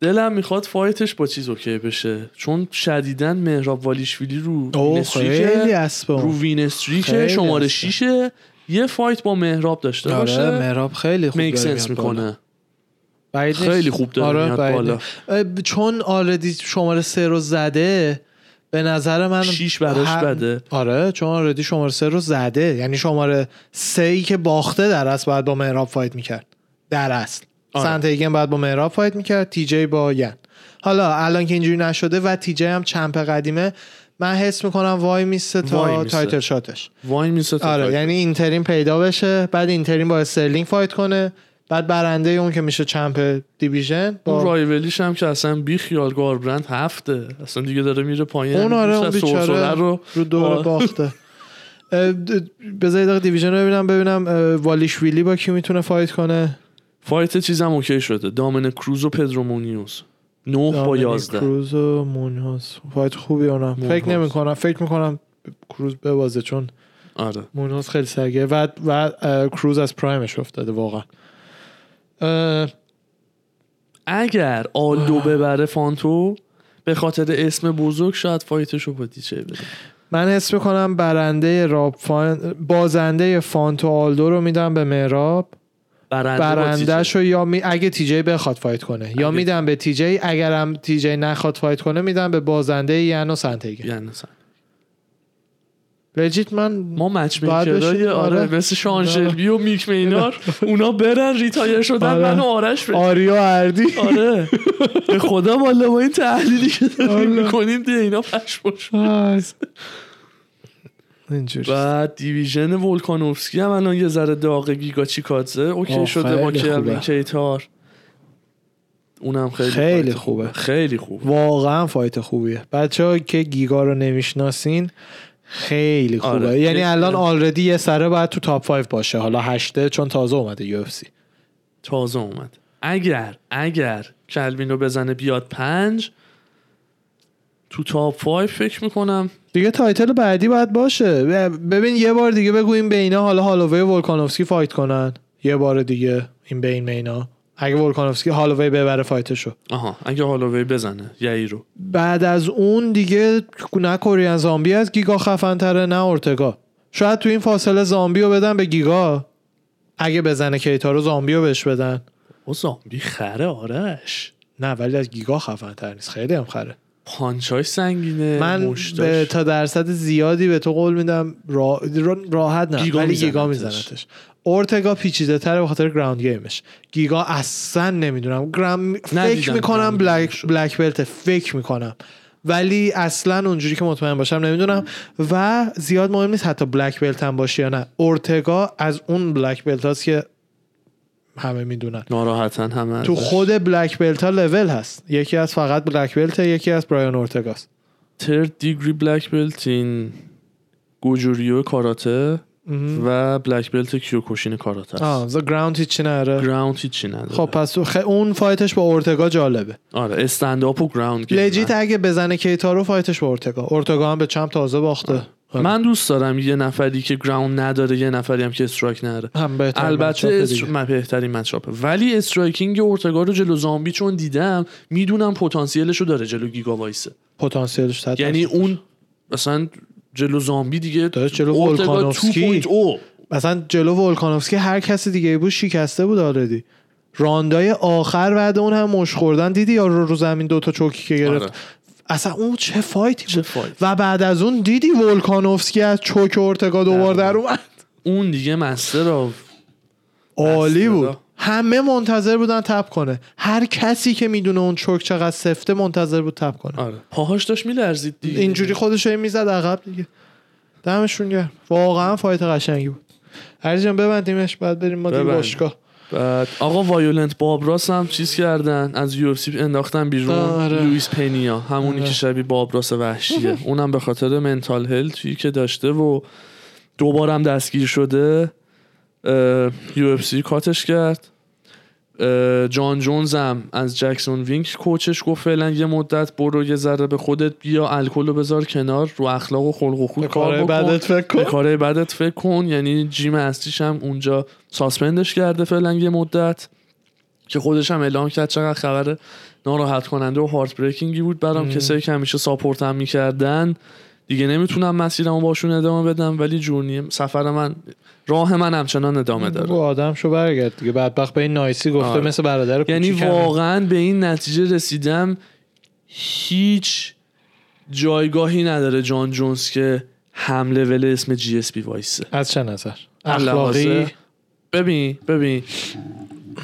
دلم می‌خواد فایتش با چیز اوکی بشه چون شدیدن مهراب والیشویلی رو اوه وین خیلی استریکه اسب رو وین استریکه خیلی شماره هستن. شیشه یه فایت با مهراب داشته آره باشه مهراب خیلی خوب میک داره سنس میاد بالا. می‌کنه. خیلی خوب داره آره بالا چون آردی شماره سه رو زده به نظر من شیش براش هر- بده. آره چون آردی شماره سه رو زده. یعنی شماره سه ای که باخته در اصل باید با مهراب فایت می‌کرد. در اصل. آره. سنتیگن باید با مهراب فایت می‌کرد. تی جی با ین. حالا الان که اینجوری نشده و تی جی هم چمپ قدیمه من حس می‌کنم وای میسته تا وای میسته. تایتل شاتش. وای میسه تا آره. یعنی اینترین پیدا بشه بعد اینترین با استرلینگ فایت کنه. بعد برنده اون که میشه چمپ دیویژن اون با رایولیش هم که اصلا بی خیال گاربرند هفته. اصلا دیگه داره میره پایین. اون آره اون بیچاره رو, رو دور. باخته. اه، د- بذار یه دقیقه division رو ببینم ببینم اه، والیشویلی با کی می‌تونه fight کنه؟ fight چیزم اوکی شده. دامن کروز و پدرو مونیوز نه با یازده. کروز و مونیوز fight خوبی اونم. فکر نمی کنم فکر می‌کنم کروز ببازه چون آره. مونیوز خیلی سگه. و و کروز از prime ش افتاده واقعا. اگر آلدو ببره فانتو به خاطر اسم بزرگ شاید fight ش رو با تیجه بده. من حس می‌کنم برنده راب فان... بازنده فانتو آلدو رو میدم به مهراب. برنده برندش. رو یا می... اگه تی جی بخواد فایت کنه. یا اگه- میدم به تی جی اگرم تی جی نخواد فایت کنه میدم به بازنده ین و سنتیگن یعنی مثلا. لجیت من ما مچ میکرای بشیم، آره آره. مثل شان شلبی و میک مینار. اونا برن ریتایر شدن آره. من و آرش بریم. آریا اردی. آره. به خدا والا با این تحلیلی که داریم آره. می‌کنیم دیگه اینا پش بعد division ولکانوفسکی هم الان یه ذره داغ گیگا چیکادزه اوکی شده با خوبه. کیتار. اونم خیلی خیلی خوبه. خیلی خوبه. واقعا fight خوبیه. بچه که گیگا رو نمی‌شناسین خیلی خوبه. آره. یعنی الان already یه سره باید تو top 5 باشه. حالا هشته چون تازه اومده یو تازه اومد. اگر اگر کلوین رو بزنه بیاد پنج تو top 5 فکر می‌کنم. دیگه title بعدی باید باشه. ببین یه بار دیگه بگو این بینا حالا هالووی و ولکانوفسکی fight کنن. یه بار دیگه این بین مینا اگه ولکانوفسکی هالووی ببره fight شو. آها اگه هالووی بزنه یعی رو. بعد از اون دیگه نه کوریان زامبی از گیگا خفن تره نه اورتگا. شاید تو این فاصله زامبی رو بدن به گیگا. اگه بزنه کیتا رو زامبی رو بهش بدن. او زامبی خره آرش. نه ولی از گیگا خفن تر نیست. خیلی هم خره. پانچاش سنگینه من مشتاش. به تا درصد زیادی به تو قول میدم را... را- راحت نه گیگا ولی گیگا میزنتش. اورتگا پیچیده تره به خاطر ground game ش گیگا اصلا نمی‌دونم گرام فکر می‌کنم black. black belt فکر می‌کنم ولی اصلا اونجوری که مطمئن باشم نمی‌دونم و زیاد مهم نیست حتی black belt هم باشه یا نه اورتگا از اون black belt هاست که همه می‌دونن. ناراحتن همه تو. خود بلک بلت ها لول هست. یکی از فقط بلک بلت یکی از برایان اورتگاست ترد دیگری بلک بلت این گوجوریو کاراته و بلک بلت کیوکوشین کاراته است. آه گراوند هیچی نره گراوند هیچی نداره. خب پس خ... اون فایتش با اورتگا جالبه. آره استنداپ و گراوند لجیت اگه بزنه کیتارو فایتش با اورتگا اورتگا هم به چمپ تازه باخته. آره. من دوست دارم یه نفری که گراوند نداره یه نفری هم که استرایک نداره هم بهتر البته استر... من بهترین مچاپه ولی استرایکینگ اورتگا رو جلو زامبی چون دیدم می‌دونم پتانسیلش رو داره جلو گیگا وایسه پتانسیلش یعنی. اون مثلا جلو زامبی دیگه داره جلو ولکانوفسکی. 2.0 مثلا جلو ولکانوفسکی هر کسی دیگه بود شکسته بود آردی راندای آخر بعد اون هم مشت خوردن دیدی یا رو, رو زمین دوتا choke ی که گرفت آره. اصلا اون چه fight ی چه بود fight. و بعد از اون دیدی ولکانوفسکی از choke اورتگا دوبار در اومد. اون دیگه master of عالی بود. همه منتظر بودن tap کنه. هر کسی که می‌دونه اون choke چقدر سفته منتظر بود tap کنه. آره. پاهاش داشت میلرزید دیگه. اینجوری خودش رو می‌زد عقب دیگه. دمشون گرم. واقعا fight قشنگی بود. هر جان ببندیمش بعد بریم ما دیگه. باشگاه. بعد آقا Violent Bob Ross هم چیز کردن. از UFC انداختن بیرون. آره. لوئیس پنیا. همونی آره. که شبیه Bob Ross وحشیه. اونم به خاطر mental health ی که داشته و دوبارم دستگیر شده UFC cut ش کرد. جان جونز هم از جکسون وینک coach ش گفت فعلا یه مدت برو یه ذره به خودت بیا الکل رو بذار کنار رو اخلاق و خلق و خود کار بدت فکر کن. بدت فکر کن. یعنی gym اصلیش هم اونجا suspend ش کرده فعلا یه مدت که خودش هم اعلام کرد چقدر خبر ناراحت کننده و heartbreaking ی بود برام کسایی که همیشه support هم می‌کردن. دیگه نمی‌تونم مسیرمو باشون ادامه بدم ولی journey سفر من راه من همچنان ادامه داره. آدم شو برگرد دیگه. بدبخت به این nice ی گفته آره. مثل برادر یعنی. واقعا به این نتیجه رسیدم هیچ جایگاهی نداره جان جونز که هم level اسم GSP وایسه. از چه نظر؟ اخلاقی؟ ببین ببین.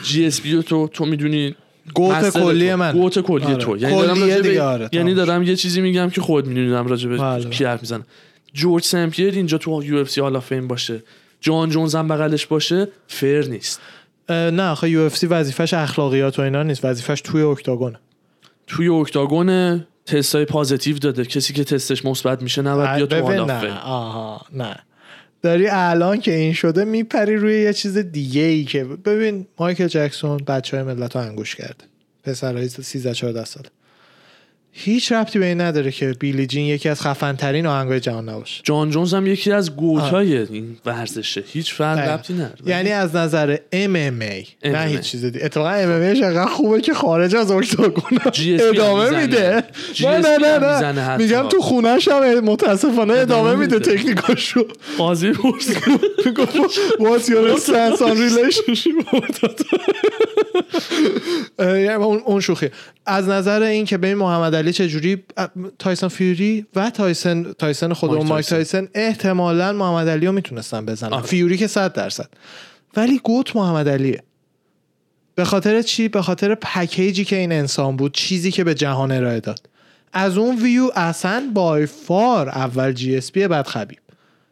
GSP تو تو می‌دونی GOAT کلی. من GOAT کلی آره. تو. یعنی دارم دیگه آره، یعنی دارم یه چیزی میگم که خود می‌دونم راجع به بله. کی حرف می‌زنم جورج سمپیر اینجا تو UFC Hall of Fame باشه. جان جونز هم بغلش باشه fair نیست. نه آخه UFC وظیفش اخلاقیات و اینا نیست. وظیفش توی octagon ه. توی octagon تستای پازیتیو داده. کسی که تستش مثبت میشه نباید بیا تو نه. آها نه. داری الان که این شده میپری روی یه چیز دیگه ای که ببین مایکل جکسون بچه های ملت رو انگوش کرده. پسرهای 13 14 ساله. هیچ ربطی به این نداره که بیلی جین یکی از خفن ترین آهنگای جهان نباشه. جان جونز هم یکی از گوتای این ورزشه. هیچ فرق دقیقا. ربطی نداره. یعنی از نظر MMA نه MMA. هیچ چیز دیگه. اتفاقا MMA انقدر خوبه که خارج از اکتاگون ادامه. میده. نه نه نه نه. میگم تو خونش هم متاسفانه ادامه میده. تکنیکاشو. قاضی پرس. What's your stance on relationship? یعنی اون اون شوخی. از نظر این که ببین محمد علی چجوری اه، تایسون فیوری و تایسون تایسون خود مایک مایک تایسون. احتمالا محمد علی رو می‌تونستن بزنن. آره. فیوری که صد درصد. ولی GOAT محمد علیه. به خاطر چی؟ به خاطر package ی که این انسان بود چیزی که به جهان ارائه داد. از اون ویو اصلا by far اول GSP بعد خبیب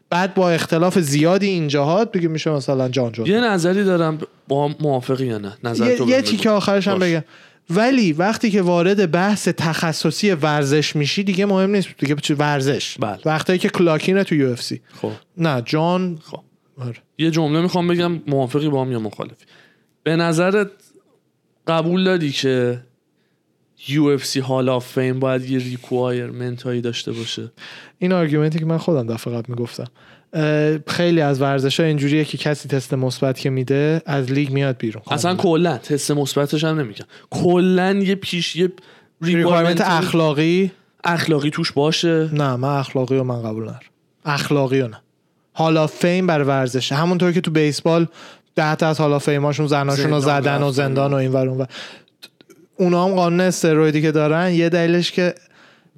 بعد با اختلاف زیادی اینجاها دیگه میشه مثلا جان جون یه نظری دارم با موافقی یا نه؟ نظر یه, یه تیکه. آخرش هم. بگم. ولی وقتی که وارد بحث تخصصی ورزش میشی دیگه مهم نیست. دیگه چه ورزش. بله. وقتی که clock in ه تو UFC. خب. نه جان. خب. آره. یه جمله می‌خوام بگم موافقی با هم یا مخالفی؟ به نظرت قبول داری که UFC Hall of Fame باید یه requirement هایی داشته باشه؟ این argument ی که من خودم دفعه قبل می‌گفتم. خیلی از ورزش ها اینجوریه که کسی تست مثبت که میده از لیگ میاد بیرون. اصلا کلا تست مثبتش هم نمیگم کلا یه پیش یه requirement اخلاقی؟ اخلاقی توش باشه. نه من اخلاقی رو من قبول ندارم. اخلاقی رو نه. Hall of Fame برای ورزشه. همونطور که تو بیسبال ده تا از Hall of Fame اشون زناشون رو زدن و. زندان و این ور اون. اونا هم قانون استرویدی که دارن یه دلیلش که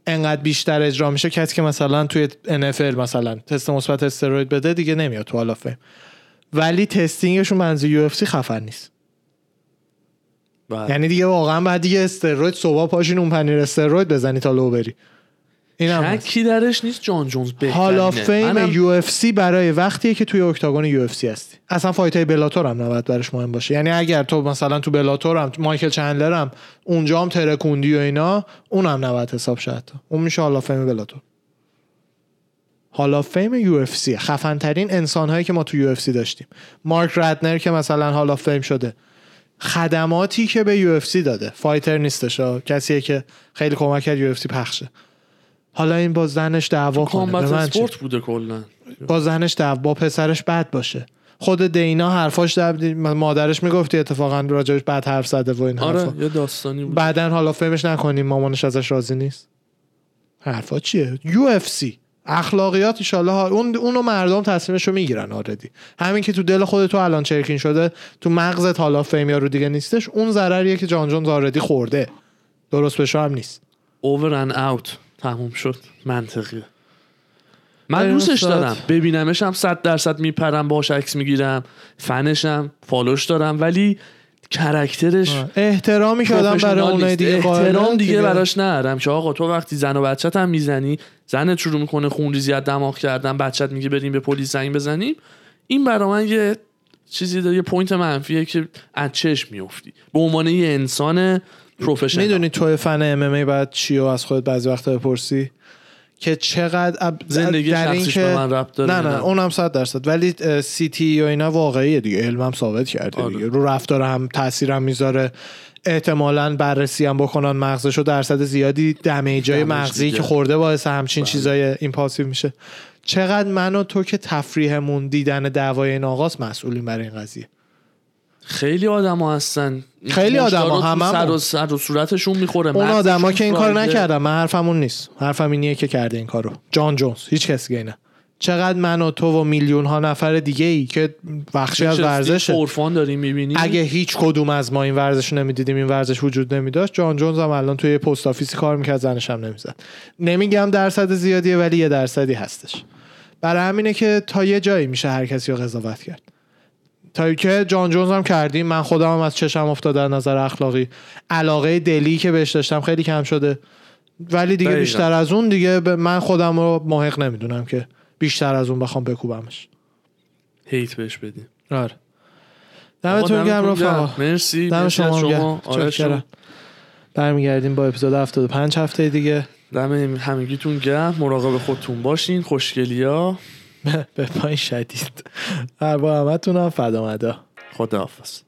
انقدر بیشتر اجرا میشه کسی که مثلا توی NFL مثلا تست مثبت استروید بده دیگه نمیاد تو Hall ولی testing شون منظور UFC خفن نیست بله. یعنی دیگه واقعا بعد دیگه استروید صبح پاشین اون پنیر استروید بزنی تا لو بری. شکی درش نیست؟ جان جونز بهترینه. Hall of Fame UFC برای وقتیه که توی octagon UFC هستی. اصلا fight های Bellator هم نباید برش مهم باشه. یعنی اگر تو مثلا تو Bellator هم مایکل چندلر هم اونجا هم ترکوندی و اینا اونم نباید حساب شد. اون میشه Hall of Fame Bellator. Hall of Fame UFC خفن ترین انسان هایی که ما تو UFC داشتیم. مارک ردنر که مثلا Hall of Fame شده. خدماتی که به UFC داده. fighter نیستش. کسیه که خیلی کمک کرد یو اف سی پخشه. حالا این با زنش دعوا کنه. به من چه؟ اسپورت بوده کلا. با زنش دعوا با پسرش بد باشه. خود دینا حرفاش در مادرش می‌گفتی اتفاقا راجبش بد حرف زده و این حرفا. آره یه داستانی بود. بعدا حالا فهمش نکنیم مامانش ازش راضی نیست. حرفا چیه؟ یو اف سی. اخلاقیات ایشالله اون اونو مردم تصمیمشو می‌گیرن آردی همین که تو دل خودت تو الان چرکین شده تو مغزت حالا فیم یا رو دیگه نیستش اون ضرریه که جان جونز already خورده. درست بشه هم نیست. over and out تموم شد. منطقیه. من دوستش. دارم. ببینمش هم صد درصد میپرم باش عکس می‌گیرم فنشم follow ش دارم ولی character ش احترامی که آدم برای اونای نیست. دیگه احترام دیگه براش ندارم که آقا تو وقتی زن و بچت هم می‌زنی زنت شروع می‌کنه خونریزی از دماغ کردن بچت میگه بریم به پلیس زنگ بزنیم این برای من یه چیزی داره یه point منفیه که از چشم میفتی به عنوان یه انسان professional می‌دونی تو fan MMA بعد چی از خودت بعضی وقتا بپرسی که چقدر. زندگی در این که- من ربط داره نه نه نه. اونم صد درصد ولی CTE و اینا واقعیه دیگه علمم ثابت کرده آره. دیگه رو رفتار هم تاثیرم می‌ذاره احتمالا بررسی هم بکنن مغزشو درصد زیادی damage های damage مغزی دیگه. که خورده باعث همچین بله. چیزای impulsive میشه چقدر من و تو که تفریحمون دیدن دعوای این آقاست مسئولیم برای این قضیه خیلی آدما هستن. خیلی آدما، هممون. سر و سر و صورتشون می‌خوره. اون آدما که این کار. نکردن. من حرفمون نیست. حرفم اینیه که کرده این کارو. جان جونز هیچ کس دیگه نه چقدر من و تو و میلیون ها نفر دیگه ای که بخشی از ورزشه فورفان داریم می‌بینیم اگه هیچ کدوم از ما این ورزش نمی‌دیدیم این ورزش وجود نمیداشت جان جونز هم الان توی یه پست آفیسی کار می‌کرد زنش هم نمی‌زد. نمیگم درصد زیادیه ولی یه درصدی هستش. برای همینه که تا یه جایی میشه هر کسی رو قضاوت کرد. تا که جان جونز هم کردیم. من خودم هم از چشم افتاده از نظر اخلاقی. علاقه دلی که بهش داشتم خیلی کم شده. ولی دیگه دقیقاً. بیشتر از اون دیگه من خودم رو محق نمی‌دونم که بیشتر از اون بخوام بکوبمش. هیت بهش بدیم. آره. دمتون گرم رفقا. مرسی دم شما شما. آره. شما. برمیگردیم با اپیزود 75 هفته دیگه. دم همگیتون گرم. مراقب خودتون باشین. خوشگلیا. به پای شدید. هر با همتون هم فدا مدا. خداحافظ.